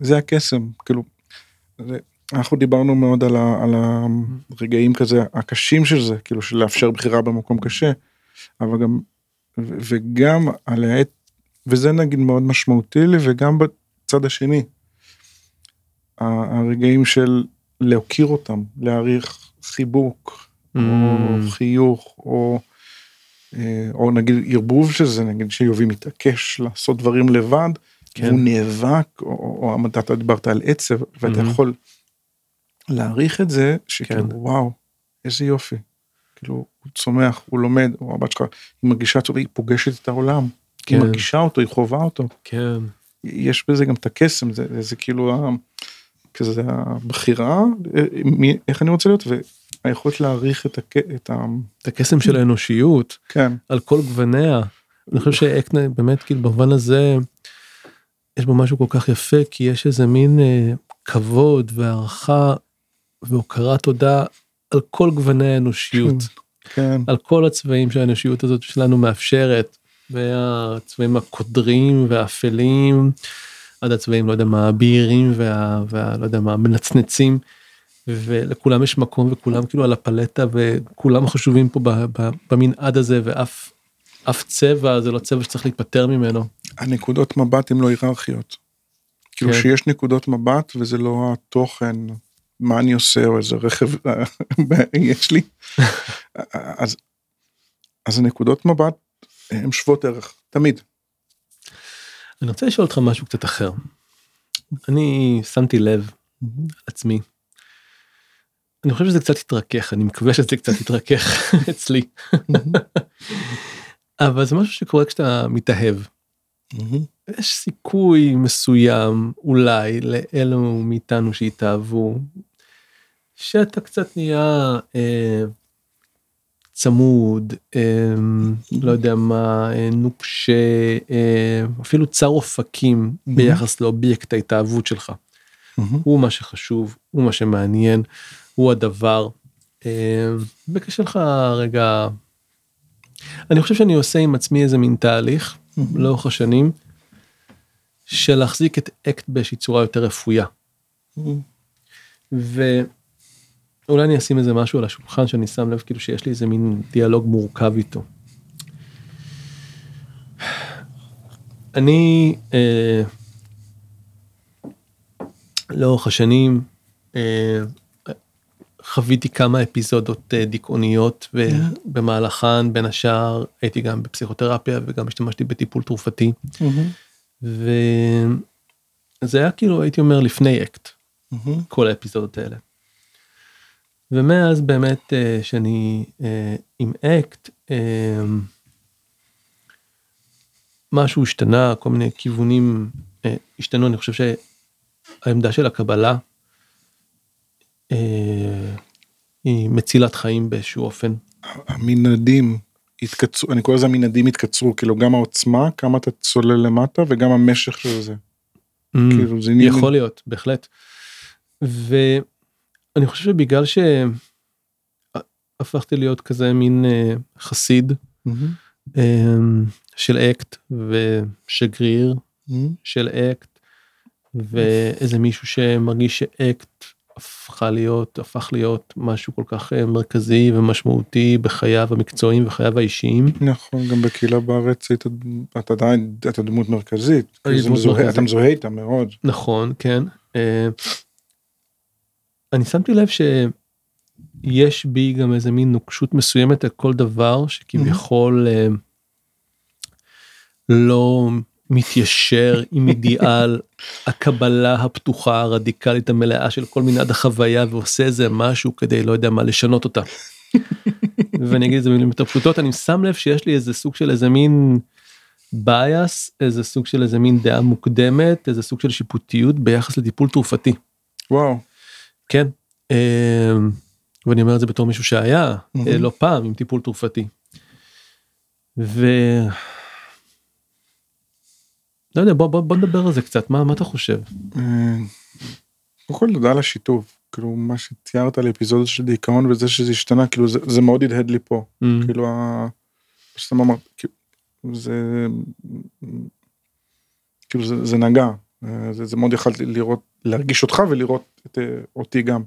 זה הקסם, כאילו, אנחנו דיברנו מאוד על, ה, על הרגעים כזה הקשים של זה, כאילו של לאפשר בחירה במקום קשה, אבל גם, ו, וגם על העת, וזה נגיד מאוד משמעותי לי, וגם בצד השני, הרגעים של להוקיר אותם, להעריך חיבוק, או
Mm.
חיוך, או, אה, או נגיד ערבוב של זה, נגיד שיובי מתעקש לעשות דברים לבד,
כן.
והוא נאבק, או, או, או אתה דיברת על עצב, ואתה
מהמם.
יכול להעריך את זה, שכאילו
כן.
וואו, איזה יופי. כאילו, הוא צומח, הוא לומד, או הבת שלך, היא מרגישה טוב, היא פוגשת את העולם.
כן.
היא מרגישה אותו, היא חווה אותו.
כן
יש בזה גם את הקסם, זה, זה כאילו, ה- כזה הבחירה, אה, איך אני רוצה להיות, והיכולת להעריך את, הק, את ה...
את הקסם של האנושיות
כן,
על כל גווניה. אני חושב שאקנה באמת כאילו במובן הזה יש בו משהו כל כך יפה כי יש איזה מין אה, כבוד והערכה והוקרת תודה על כל גווני האנושיות,
כן.
על כל הצבעים שהאנושיות הזאת שלנו מאפשרת, והצבעים הקודרים והאפלים, עד הצבעים, לא יודע מה, הבהירים וה... וה... לא יודע מה, המנצנצים. ולכולם יש מקום וכולם כאילו על הפלטה וכולם חשובים פה במנעד הזה ואף אף צבע זה לא צבע שצריך להיפטר ממנו.
הנקודות מבט הן לא היררכיות. כאילו
כן.
שיש נקודות מבט וזה לא התוכן, מה אני עושה או איזה רכב יש לי. אז, אז הנקודות מבט הן שוות ערך, תמיד.
אני רוצה לשאול אותך משהו קצת אחר. אני שמתי לב עצמי. אני חושב שזה קצת התרכך, אני מקווה שזה קצת התרכך אצלי. אבל זה משהו שקורה כשאתה מתאהב. יש סיכוי מסוים אולי לאלו מאיתנו שהתאהבו שאתה קצת נהיה אה, צמוד אה, לא יודע מה אה, נוקשה אה, אפילו צר אופקים ביחס לאובייקט ההתאהבות שלך. הוא מה שחשוב הוא מה שמעניין הוא הדבר. אה, וקשה לך רגע. אני חושב שאני עושה עם עצמי איזה מין תהליך לאורך השנים של להחזיק את אקט באיזושהי צורה יותר רפויה. ואולי אני אשים איזה משהו על השולחן שאני שם לב כאילו שיש לי איזה מין דיאלוג מורכב איתו. אני אה, לאורך השנים אה, חוויתי כמה אפיזודות אה, דיכאוניות ובמהלכן בין השאר הייתי גם בפסיכותרפיה וגם השתמשתי בטיפול תרופתי. וזה היה כאילו הייתי אומר לפני אקט כל האפיזודות האלה. ומאז באמת אה, שאני אה, עם אקט משהו השתנה כל מיני כיוונים השתנו אני חושב שהעמדה של הקבלה היא מצילת חיים באיזשהו אופן.
המנעדים התקצרו, אני קורא לזה המנעדים התקצרו, כאילו גם העוצמה, כמה אתה צולל למטה וגם המשך של זה. כאילו, זה עניין-
יכול להיות בהחלט. ואני חושב שבגלל שהפכתי להיות כזה מין אה, חסיד אה, של אקט ושגריר של אקט ואיזה מישהו שמרגיש שאקט הפכה להיות הפך להיות משהו כל כך אה, מרכזי ומשמעותי בחייו המקצועיים וחייו האישיים.
נכון, גם בקהילה בארץ היית- אתה עדיין, אתה דמות מרכזית,
אני
כאילו זה
דמות
מזוהה-
מרכזית.
אתה מזוהה איתה מאוד.
נכון כן. אה, אני שמתי לב שיש בי גם איזה מין נוקשות מסוימת על כל דבר שכביכול אה, לא מתיישר עם אידיאל הקבלה הפתוחה הרדיקלית המלאה של כל מנעד החוויה ועושה איזה משהו כדי לא יודע מה לשנות אותה. ואני אגיד את זה במילים יותר פשוטות אני שם לב שיש לי איזה סוג של איזה מין bias איזה סוג של איזה מין דעה מוקדמת איזה סוג של שיפוטיות ביחס לטיפול תרופתי.
וואו.
כן. אה, ואני אומר את זה בתור מישהו שהיה. אה, לא פעם עם טיפול תרופתי. ו... לא יודע בוא, בוא, בוא נדבר על זה קצת מה מה אתה חושב.
אה, קודם כל תודה על השיתוף, כאילו מה שציירת על אפיזודות של דיכאון וזה שזה השתנה, כאילו זה, זה מאוד הדהד לי פה,
Mm,
כאילו ה... שאתה אמרת, כאילו, זה... כאילו זה, זה נגע, אה, זה, זה מאוד יכלתי לראות, להרגיש אותך ולראות את, אה, אותי גם.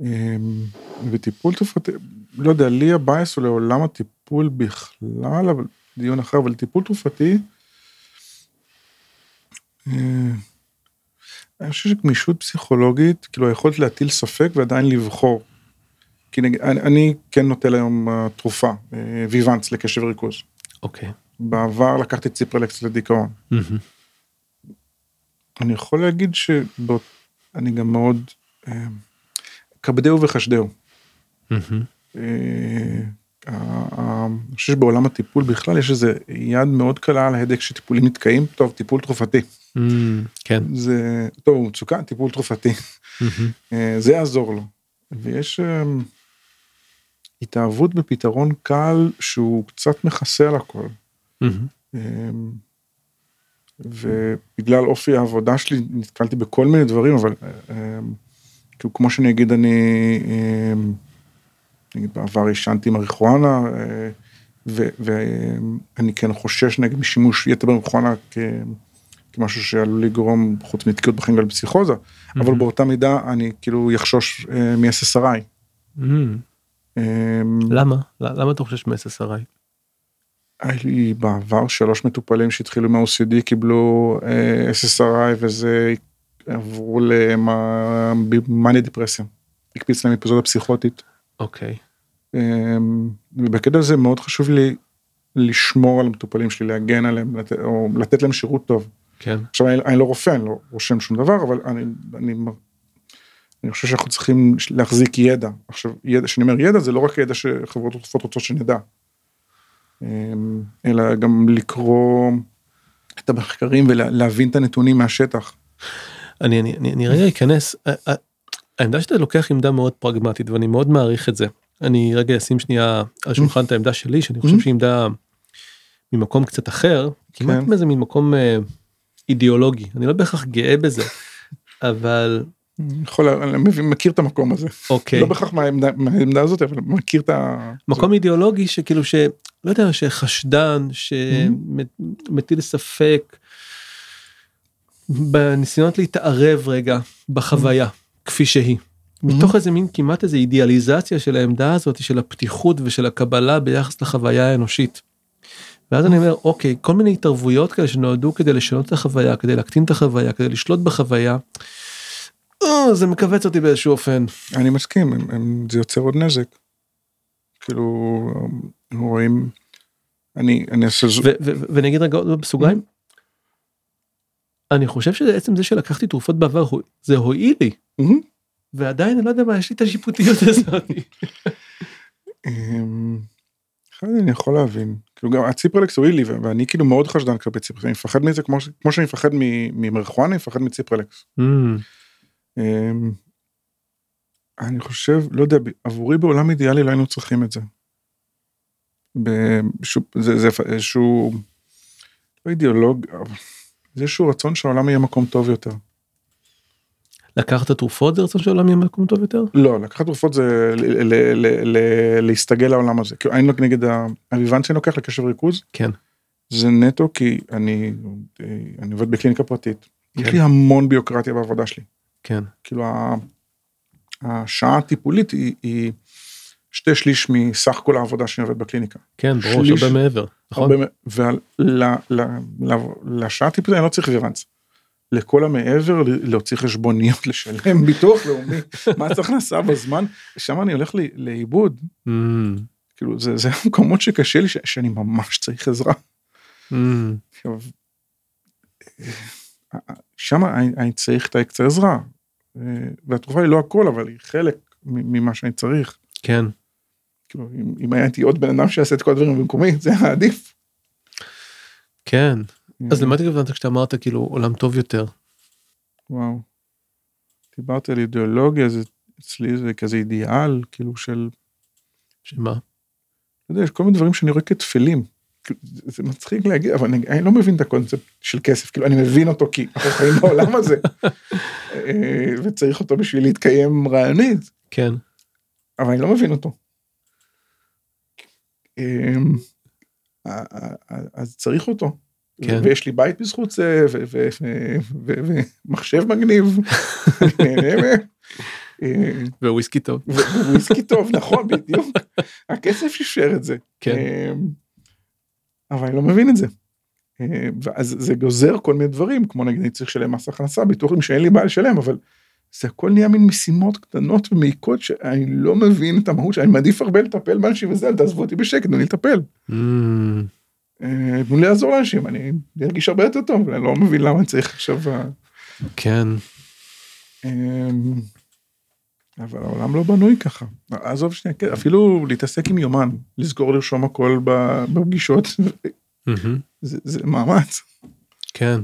אמ, וטיפול תרופתי, לא יודע, לי ה bias הוא לעולם הטיפול בכלל, אבל דיון אחר, אבל טיפול תרופתי, אני חושב שגמישות פסיכולוגית, כאילו היכולת להטיל ספק ועדיין לבחור. כי נגיד, אני, אני כן נוטל היום אה, תרופה, אה, ויוונס לקשב וריכוז.
אוקיי.
בעבר לקחתי ציפרלקס לדיכאון.
מהמם,
אני יכול להגיד שאני גם מאוד, אה, כבדהו וחשדהו. אה, ה- אני חושב שבעולם הטיפול בכלל יש איזה יד מאוד קלה על ההדק שטיפולים נתקעים, טוב, טיפול תרופתי.
מהמם, כן.
זה, טוב, הוא מצוקה, טיפול תרופתי.
מהמם,
אה, זה יעזור לו. ויש אה, התאהבות בפתרון קל שהוא קצת מכסה על הכל.
מהמם,
אה, ובגלל אופי העבודה שלי נתקלתי בכל מיני דברים, אבל כאילו כמו שאני אגיד אני, נגיד בעבר עישנתי מריחואנה אה, ואני כן חושש נגיד משימוש יתר במריחואנה כמשהו שעלול לגרום חוץ מתקיעות בחיים גם לפסיכוזה, אבל באותה מידה אני כאילו יחשוש אה, מ-SSRI. אה,
למה? למה אתה חושש מ-SSRI?
היה לי בעבר שלוש מטופלים שהתחילו מה-OCD קיבלו אה, SSRI וזה עברו למאניה דיפרסיה. הקפיץ להם אפיזודה פסיכוטית.
אוקיי.
אה, ובקטע הזה מאוד חשוב לי לשמור על המטופלים שלי, להגן עליהם, לת, או לתת להם שירות טוב.
כן.
עכשיו אני, אני לא רופא, אני לא רושם שום דבר, אבל אני, אני, אני חושב שאנחנו צריכים להחזיק ידע. עכשיו, ידע, כשאני אומר ידע, זה לא רק ידע שחברות התרופות רוצות שנדע, אמ, אלא גם לקרוא את המחקרים ולהבין את הנתונים מהשטח.
אני, אני, אני, אני רגע אכנס, העמדה שאתה לוקח עמדה מאוד פרגמטית ואני מאוד מעריך את זה. אני רגע אשים שנייה על השולחן את העמדה שלי שאני חושב שהיא עמדה ממקום קצת אחר, כמעט
כן.
מאיזה מין מקום אה, אידיאולוגי, אני לא בהכרח גאה בזה, אבל
יכול, אני מכיר את המקום הזה.
אוקיי,
לא בהכרח מהעמדה, מהעמדה הזאת, אבל מכיר את ה...
מקום אידיאולוגי שכאילו ש... לא יודע, שחשדן, שמטיל ספק בניסיונות להתערב רגע בחוויה כפי שהיא. מתוך איזה מין כמעט איזה אידיאליזציה של העמדה הזאת של הפתיחות ושל הקבלה ביחס לחוויה האנושית. ואז אני אומר אוקיי כל מיני התערבויות כאלה שנועדו כדי לשנות את החוויה כדי להקטין את החוויה כדי לשלוט בחוויה. אה, זה מכווץ אותי באיזשהו אופן.
אני מסכים, הם, הם, זה יוצר עוד נזק. כאילו, רואים, אני, אני אעשה זו...
ואני אגיד רגע בסוגריים. אני חושב שעצם זה שלקחתי תרופות בעבר זה הועיל לי
מהמם.
ועדיין אני לא יודע מה יש לי את השיפוטיות הזאת.
אמ, אחד אני יכול להבין, כאילו גם הציפרלקס הועיל לי ו- ואני כאילו מאוד חשדן כלפי ציפרלקס, אני מפחד מזה כמו, ש- כמו שאני מפחד מ- ממריחואנה, אני מפחד מציפרלקס.
אמ,
אמ, אני חושב, לא יודע, עבורי בעולם אידיאלי לא היינו צריכים את זה. בשו- זה, זה איזשהו, לא אידיאולוג, זה איזשהו רצון שהעולם יהיה מקום טוב יותר.
לקחת תרופות זה רצון שהעולם יהיה מקום טוב יותר?
לא, לקחת תרופות זה להסתגל לעולם הזה. אני לא נגד האביבן שאני לוקח לקשב וריכוז,
כן.
זה נטו כי אני, אני עובד בקליניקה פרטית. יש
כן.
לי המון ביוקרטיה בעבודה שלי.
כן.
כאילו השעה הטיפולית היא, היא שתי שליש מסך כל העבודה שאני עובד בקליניקה.
כן ברור
שליש-
הרבה מעבר. נכון?
הרבה, ולשעה הטיפולית אני לא צריך וירנס. לכל המעבר להוציא חשבוניות לשלם ביטוח לאומי מס הכנסה בזמן שם אני הולך לאיבוד
אמ,
כאילו זה זה המקומות שקשה לי ש- שאני ממש צריך עזרה.
אמ,
עכשיו, שם אני, צריך את האקסטרה עזרה. אה, והתרופה היא לא הכל אבל היא חלק ממה שאני צריך.
כן.
כאילו, אם, אם הייתי עוד בן אדם שיעשה את כל הדברים במקומי זה היה עדיף.
כן. אז
אה,
למה התכוונת כשאתה אמרת כאילו עולם טוב יותר?
וואו. דיברתי על אידיאולוגיה זה אצלי זה כזה אידיאל כאילו של
שמה?
לא יודע, יש כל מיני דברים שאני רואה כתפלים. כאילו, זה מצחיק להגיד, אבל אני, אני לא מבין את הקונספט של כסף, כאילו אני מבין אותו כי אנחנו חיים בעולם הזה, אה, וצריך אותו בשביל להתקיים רעיונית,
כן.
אבל אני לא מבין אותו. אמ, אה, אה, אז צריך אותו.
כן.
ויש לי בית בזכות זה, ומחשב מגניב. אה,
וויסקי טוב.
וויסקי טוב, נכון, בדיוק. הכסף אפשר את זה.
כן.
אמ, אבל אני לא מבין את זה. אמ, ואז זה גוזר כל מיני דברים, כמו נגיד אני צריך לשלם מס הכנסה, ביטוחים שאין לי בעיה לשלם, אבל זה הכל נהיה מין משימות קטנות ומעיקות שאני לא מבין את המהות, שאני מעדיף הרבה לטפל באנשים וזה, אל תעזבו אותי בשקט, תנו לי לטפל. אה, תנו לי לעזור לאנשים, אני ארגיש הרבה יותר טוב, אני לא מבין למה צריך עכשיו... אה,
כן.
אמ, אבל העולם לא בנוי ככה. עזוב שנייה, כן, אפילו להתעסק עם יומן, לזכור לרשום הכל בפגישות. זה, זה מאמץ.
כן.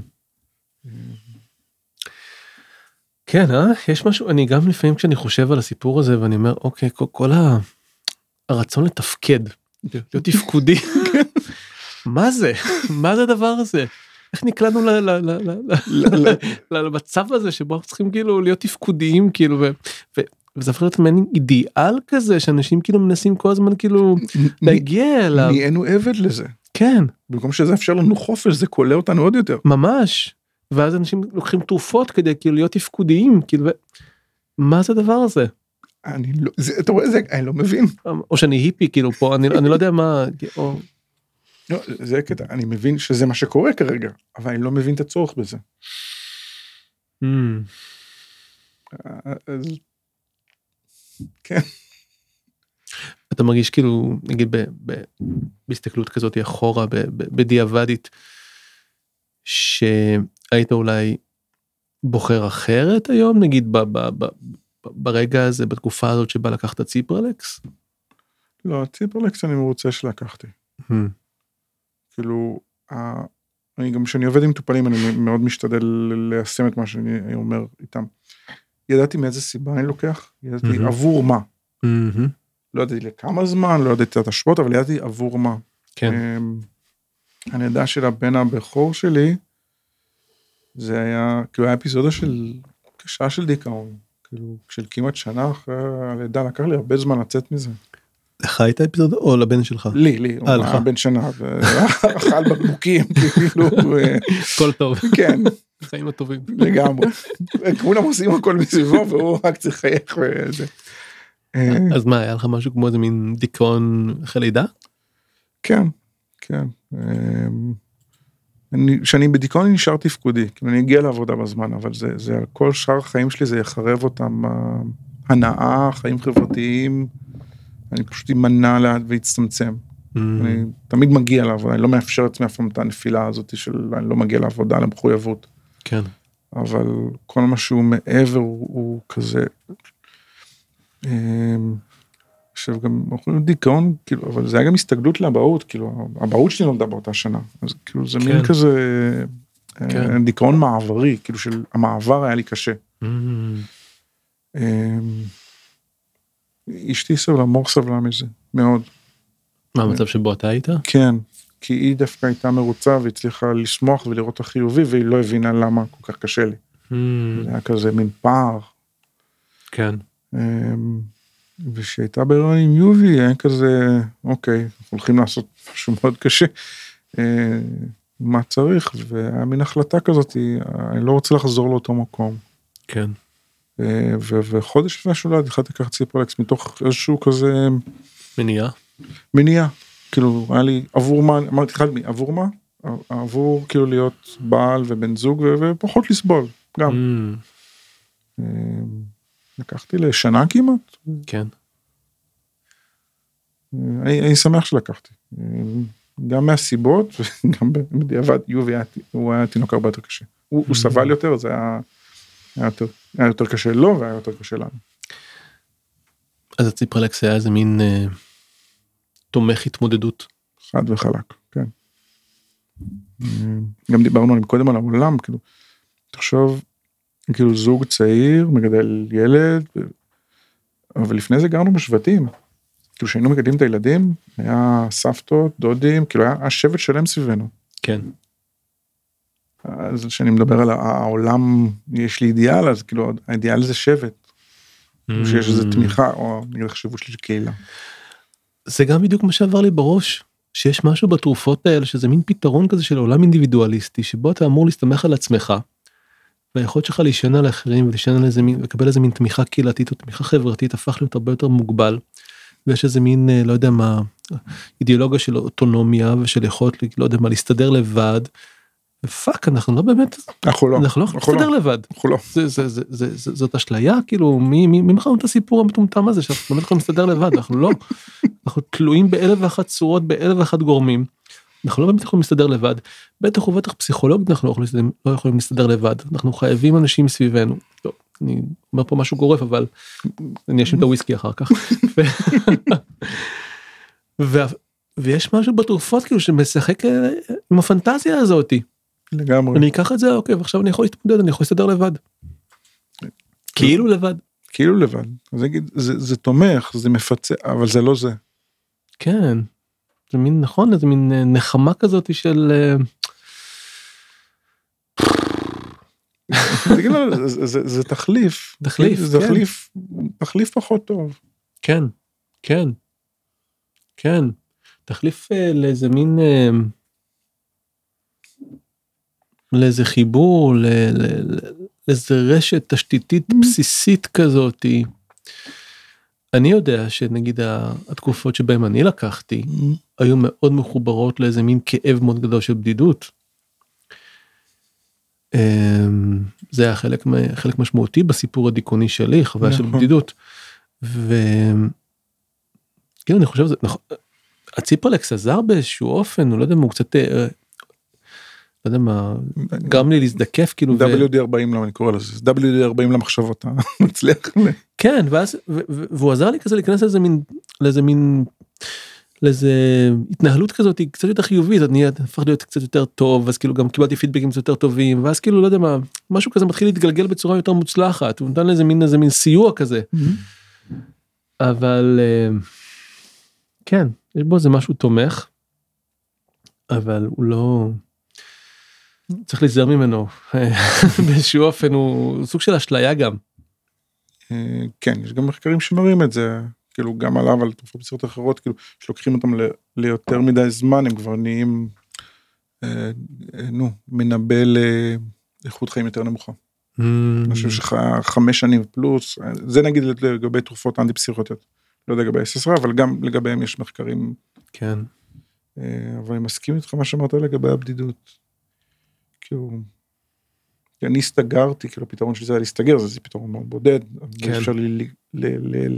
כן, אה? יש משהו, אני גם לפעמים כשאני חושב על הסיפור הזה ואני אומר, אוקיי, כל, כל. הרצון לתפקד, להיות תפקודי, מה זה? מה זה הדבר הזה? איך נקלענו למצב הזה שבו אנחנו צריכים כאילו להיות תפקודיים כאילו וזה הפך להיות מעין אידיאל כזה שאנשים כאילו מנסים כל הזמן כאילו להגיע אליו
נהיינו עבד לזה.
כן
במקום שזה יאפשר לנו חופש זה כולא אותנו עוד יותר.
ממש ואז אנשים לוקחים תרופות כדי כאילו להיות תפקודיים כאילו מה זה הדבר הזה
אני לא, זה, אתה רואה זה, אני לא מבין.
או שאני היפי כאילו פה אני אני לא יודע מה או,
לא, זה הקטע, אני מבין שזה מה שקורה כרגע, אבל אני לא מבין את הצורך בזה.
mm,
אז... כן.
אתה מרגיש כאילו נגיד ב, ב, בהסתכלות כזאת אחורה ב, ב, בדיעבדית שהיית אולי בוחר אחרת היום נגיד ב, ב, ב, ב, ברגע הזה בתקופה הזאת שבה לקחת ציפרלקס.
לא, ציפרלקס אני מרוצה שלקחתי.
Hmm.
כאילו, אני גם כשאני עובד עם מטופלים אני מאוד משתדל ליישם את מה שאני אומר איתם. ידעתי מאיזה סיבה אני לוקח, ידעתי
מהמם.
עבור מה.
מהמם. לא
ידעתי לכמה זמן, לא ידעתי את ההשפעות, אבל ידעתי עבור מה.
כן.
אמ, הלידה של הבן הבכור שלי, זה היה, כאילו היה אפיזודה של קשה של דיכאון. כאילו, של כמעט שנה אחרי הלידה, לקח לי הרבה זמן לצאת מזה.
לך הייתה אפיזודה או לבן שלך?
לי, לי, הוא
אה, לך.
היה בן שנה, ואכל בקבוקים, כאילו, אה,
הכל טוב
כן,
חיים הטובים.
לגמרי. כולם עושים הכל מסביבו, והוא רק צריך לחייך וזה. אה,
אז מה היה לך משהו כמו איזה מין דיכאון אחרי לידה?
כן, כן. אמ, אני, כשאני בדיכאון אני נשאר תפקודי, כאילו אני אגיע לעבודה בזמן, אבל זה, זה על כל שאר החיים שלי זה יחרב אותם, אה, הנאה, חיים חברתיים, אני פשוט אמנע לאט ואצטמצם. אני תמיד מגיע לעבודה, אני לא מאפשר לעצמי אף פעם את הנפילה הזאת של אני לא מגיע לעבודה, למחויבות.
כן.
אבל כל מה שהוא מעבר הוא, הוא כזה. אמ, עכשיו גם אומרים דיכאון כאילו אבל זה היה גם הסתגלות לאבהות כאילו האבהות שלי נולדה באותה שנה אז כאילו זה מין
כן.
כזה אה,
כן.
דיכאון מעברי כאילו של המעבר היה לי קשה.
מהמם.
אשתי סבלה מור סבלה מזה מאוד
מה המצב שבו אתה היית?
כן כי היא דווקא הייתה מרוצה והצליחה לשמוח ולראות את החיובי והיא לא הבינה למה כל כך קשה לי
מהמם.
זה היה כזה מין פער.
כן.
אמ, וכשהייתה בהיריון עם יובי היה כזה אוקיי אנחנו הולכים לעשות משהו מאוד קשה. אה, מה צריך והיה מין החלטה כזאת אני לא רוצה לחזור לאותו מקום.
כן.
אה, וחודש לפני שנולד התחלתי לקחת ציפרלקס מתוך איזשהו כזה
מניעה.
מניעה כאילו היה לי עבור מה אמרתי לך עבור מה עבור כאילו להיות בעל ובן זוג ופחות לסבול גם
מהמם.
אה, לקחתי לשנה כמעט
כן.
אני, אני שמח שלקחתי. גם מהסיבות וגם בדיעבד יובי הוא היה תינוק הרבה יותר קשה. הוא, הוא סבל יותר זה היה, היה, יותר, היה יותר קשה לו והיה יותר קשה לנו.
אז הציפרלקס היה איזה מין אה, תומך התמודדות.
חד וחלק, כן. גם דיברנו עליהם קודם על העולם, כאילו, תחשוב, כאילו זוג צעיר מגדל ילד, אבל לפני זה גרנו בשבטים. כאילו כשהיינו מגדלים את הילדים, היה סבתות, דודים, כאילו היה, היה שבט שלם סביבנו.
כן.
אז כשאני מדבר על העולם, יש לי אידיאל, אז כאילו האידיאל זה שבט,
Mm.
שיש איזה תמיכה, או נגיד החשיבות שלי של קהילה.
זה גם בדיוק מה שעבר לי בראש שיש משהו בתרופות האלה שזה מין פתרון כזה של עולם אינדיבידואליסטי שבו אתה אמור להסתמך על עצמך. והיכולת שלך להישען על האחרים ולהישען על איזה מין לקבל איזה מין תמיכה קהילתית או תמיכה חברתית הפך להיות הרבה יותר מוגבל. ויש איזה מין אה, לא יודע מה אידיאולוגיה של אוטונומיה ושל יכולת לא יודע מה להסתדר לבד. ופאק אנחנו לא באמת
אנחנו לא,
אנחנו לא יכולים
אנחנו
להסתדר
לא,
לבד.
אנחנו לא.
זה, זה, זה, זה, זה, זאת אשליה כאילו מי מי מי מכר לנו את הסיפור המטומטם הזה שאנחנו באמת יכולים להסתדר לבד אנחנו לא אנחנו תלויים באלף ואחת צורות באלף ואחת גורמים. אנחנו לא באמת יכולים להסתדר לבד בטח ובטח פסיכולוגית אנחנו לא יכולים להסתדר, לא יכולים להסתדר לבד אנחנו חייבים אנשים סביבנו. טוב, אני אומר פה משהו גורף אבל אני אשים את הוויסקי אחר כך. ו- ו- ויש משהו בתרופות כאילו שמשחק אה, עם הפנטזיה הזאתי.
לגמרי.
אני אקח את זה אוקיי ועכשיו אני יכול להתמודד אני יכול להסתדר לבד. כאילו לבד.
כאילו לבד. אז נגיד, זה, זה תומך, זה מפצה, אבל זה לא זה.
כן. זה מין נכון איזה מין אה, נחמה כזאת של אה,
תגיד לו, זה- זה- זה תחליף.
תחליף,
זה
כן.
תחליף, תחליף פחות טוב.
כן, כן, כן. תחליף אה, לאיזה מין, לאיזה חיבור, לאיזה רשת תשתיתית בסיסית כזאתי. אני יודע שנגיד התקופות שבהם אני לקחתי היו מאוד מחוברות לאיזה מין כאב מאוד גדול של בדידות. אמ, זה היה חלק, חלק משמעותי בסיפור הדיכאוני שלי, חוויה של
נכון.
בדידות. ו... כאילו אני חושב, זה נכון, הציפרלקס עזר באיזשהו אופן, הוא לא יודע מה, הוא קצת, אה, לא יודע מה, גרם לי להזדקף כאילו, ו...
WD40 למה אני קורא לזה, WD40 למחשבות, אתה מצליח.
כן, ואז, והוא עזר לי כזה להיכנס לאיזה מין, לאיזה מין, לאיזה התנהלות כזאת היא קצת יותר חיובית, אני הפך להיות קצת יותר טוב, אז כאילו גם קיבלתי פידבקים קצת יותר טובים, ואז כאילו לא יודע מה, משהו כזה מתחיל להתגלגל בצורה יותר מוצלחת, הוא נתן לזה מין איזה מין סיוע כזה, אבל אה, כן, יש בו איזה משהו תומך, אבל הוא לא, צריך להיזהר ממנו, באיזשהו אופן הוא סוג של אשליה גם.
אה, כן, יש גם מחקרים שמראים את זה, כאילו גם עליו, על תרופות בסיסיות אחרות, כאילו שלוקחים אותם ל- ליותר מדי זמן, הם כבר נהיים, אה, אה, נו, מנבא לאיכות חיים יותר נמוכה. אני חושב שחמש שנים פלוס, זה נגיד לגבי תרופות אנטי פסיכוטיות. לא יודע לגבי SSRI, אבל גם לגביהם יש מחקרים,
כן.
אה, אבל אני מסכים איתך מה שאמרת לגבי הבדידות. כאילו, כי אני הסתגרתי, כאילו הפתרון שלי זה היה להסתגר, זה פתרון מאוד בודד,
כן.
אפשר לי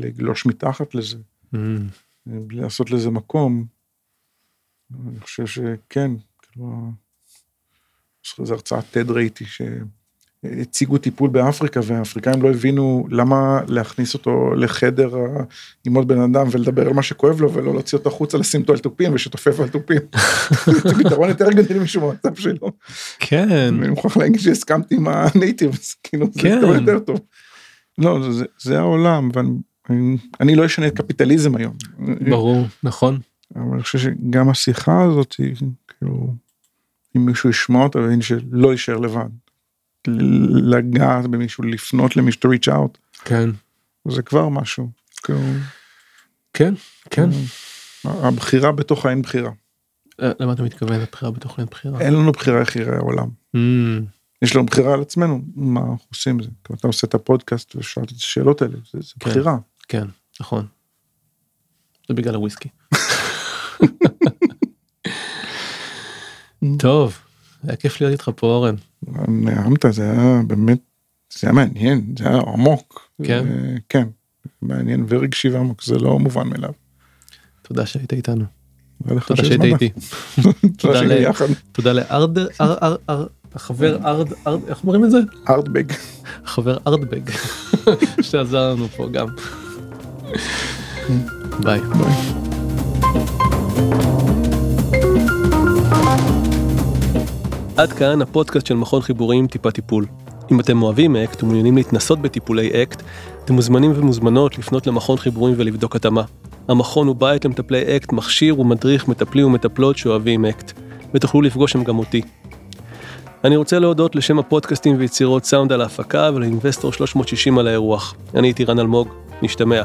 לגלוש מתחת לזה, בלי לעשות לזה מקום. אני חושב שכן, כאילו, איזו הרצאת TED ראיתי שהציגו טיפול באפריקה והאפריקאים לא הבינו למה להכניס אותו לחדר עם עוד בן אדם ולדבר על מה שכואב לו ולא להוציא אותו החוצה לשים אותו על תופים ושתופף על תופים. זה פתרון יותר גדול משום המצב שלו.
כן.
אני מוכרח להגיד שהסכמתי עם הנייטיבס, כאילו זה
כן.
פתרון יותר טוב. לא, זה- זה העולם ואני אני- אני לא אשנה את קפיטליזם היום.
ברור, נכון.
אבל אני חושב שגם השיחה הזאת כאילו אם מישהו ישמע אותה ויבין שלא יישאר לבד. לגעת במישהו לפנות למישהו to reach out
כן.
זה כבר משהו. כאילו,
כן, כן.
הבחירה בתוך האין בחירה.
אה, למה אתה מתכוון לבחירה בתוך אין בחירה?
אין לנו בחירה איך יראה העולם.
Mm,
יש לנו בחירה על עצמנו מה אנחנו עושים זה. כאילו, אתה עושה את הפודקאסט ושאלת את השאלות האלה זה, זה
כן.
בחירה.
כן, נכון. זה בגלל הוויסקי. טוב, היה כיף להיות איתך פה אורן.
נעמת זה היה באמת זה היה מעניין זה היה עמוק.
כן?
זה- כן. מעניין ורגשי ועמוק זה לא מובן מאליו.
תודה שהיית איתנו.
תודה
שהיית. איתי. תודה לארד, אר- אר- אר- החבר ארד, ארד, איך אומרים את זה?
ארטבג.
החבר ארדבג, שעזר לנו פה גם. ביי. עד כאן הפודקאסט של מכון חיבורים טיפה טיפול. אם אתם אוהבים אקט ומעוניינים להתנסות בטיפולי אקט, אתם מוזמנים ומוזמנות לפנות למכון חיבורים ולבדוק התאמה. המכון הוא בית למטפלי אקט, מכשיר ומדריך מטפלים ומטפלות שאוהבים אקט, ותוכלו לפגוש שם גם אותי. אני רוצה להודות לשם הפודקאסטים ויצירות סאונד על ההפקה ולאינבסטור 360 על האירוח. אני הייתי רן אלמוג, נשתמע.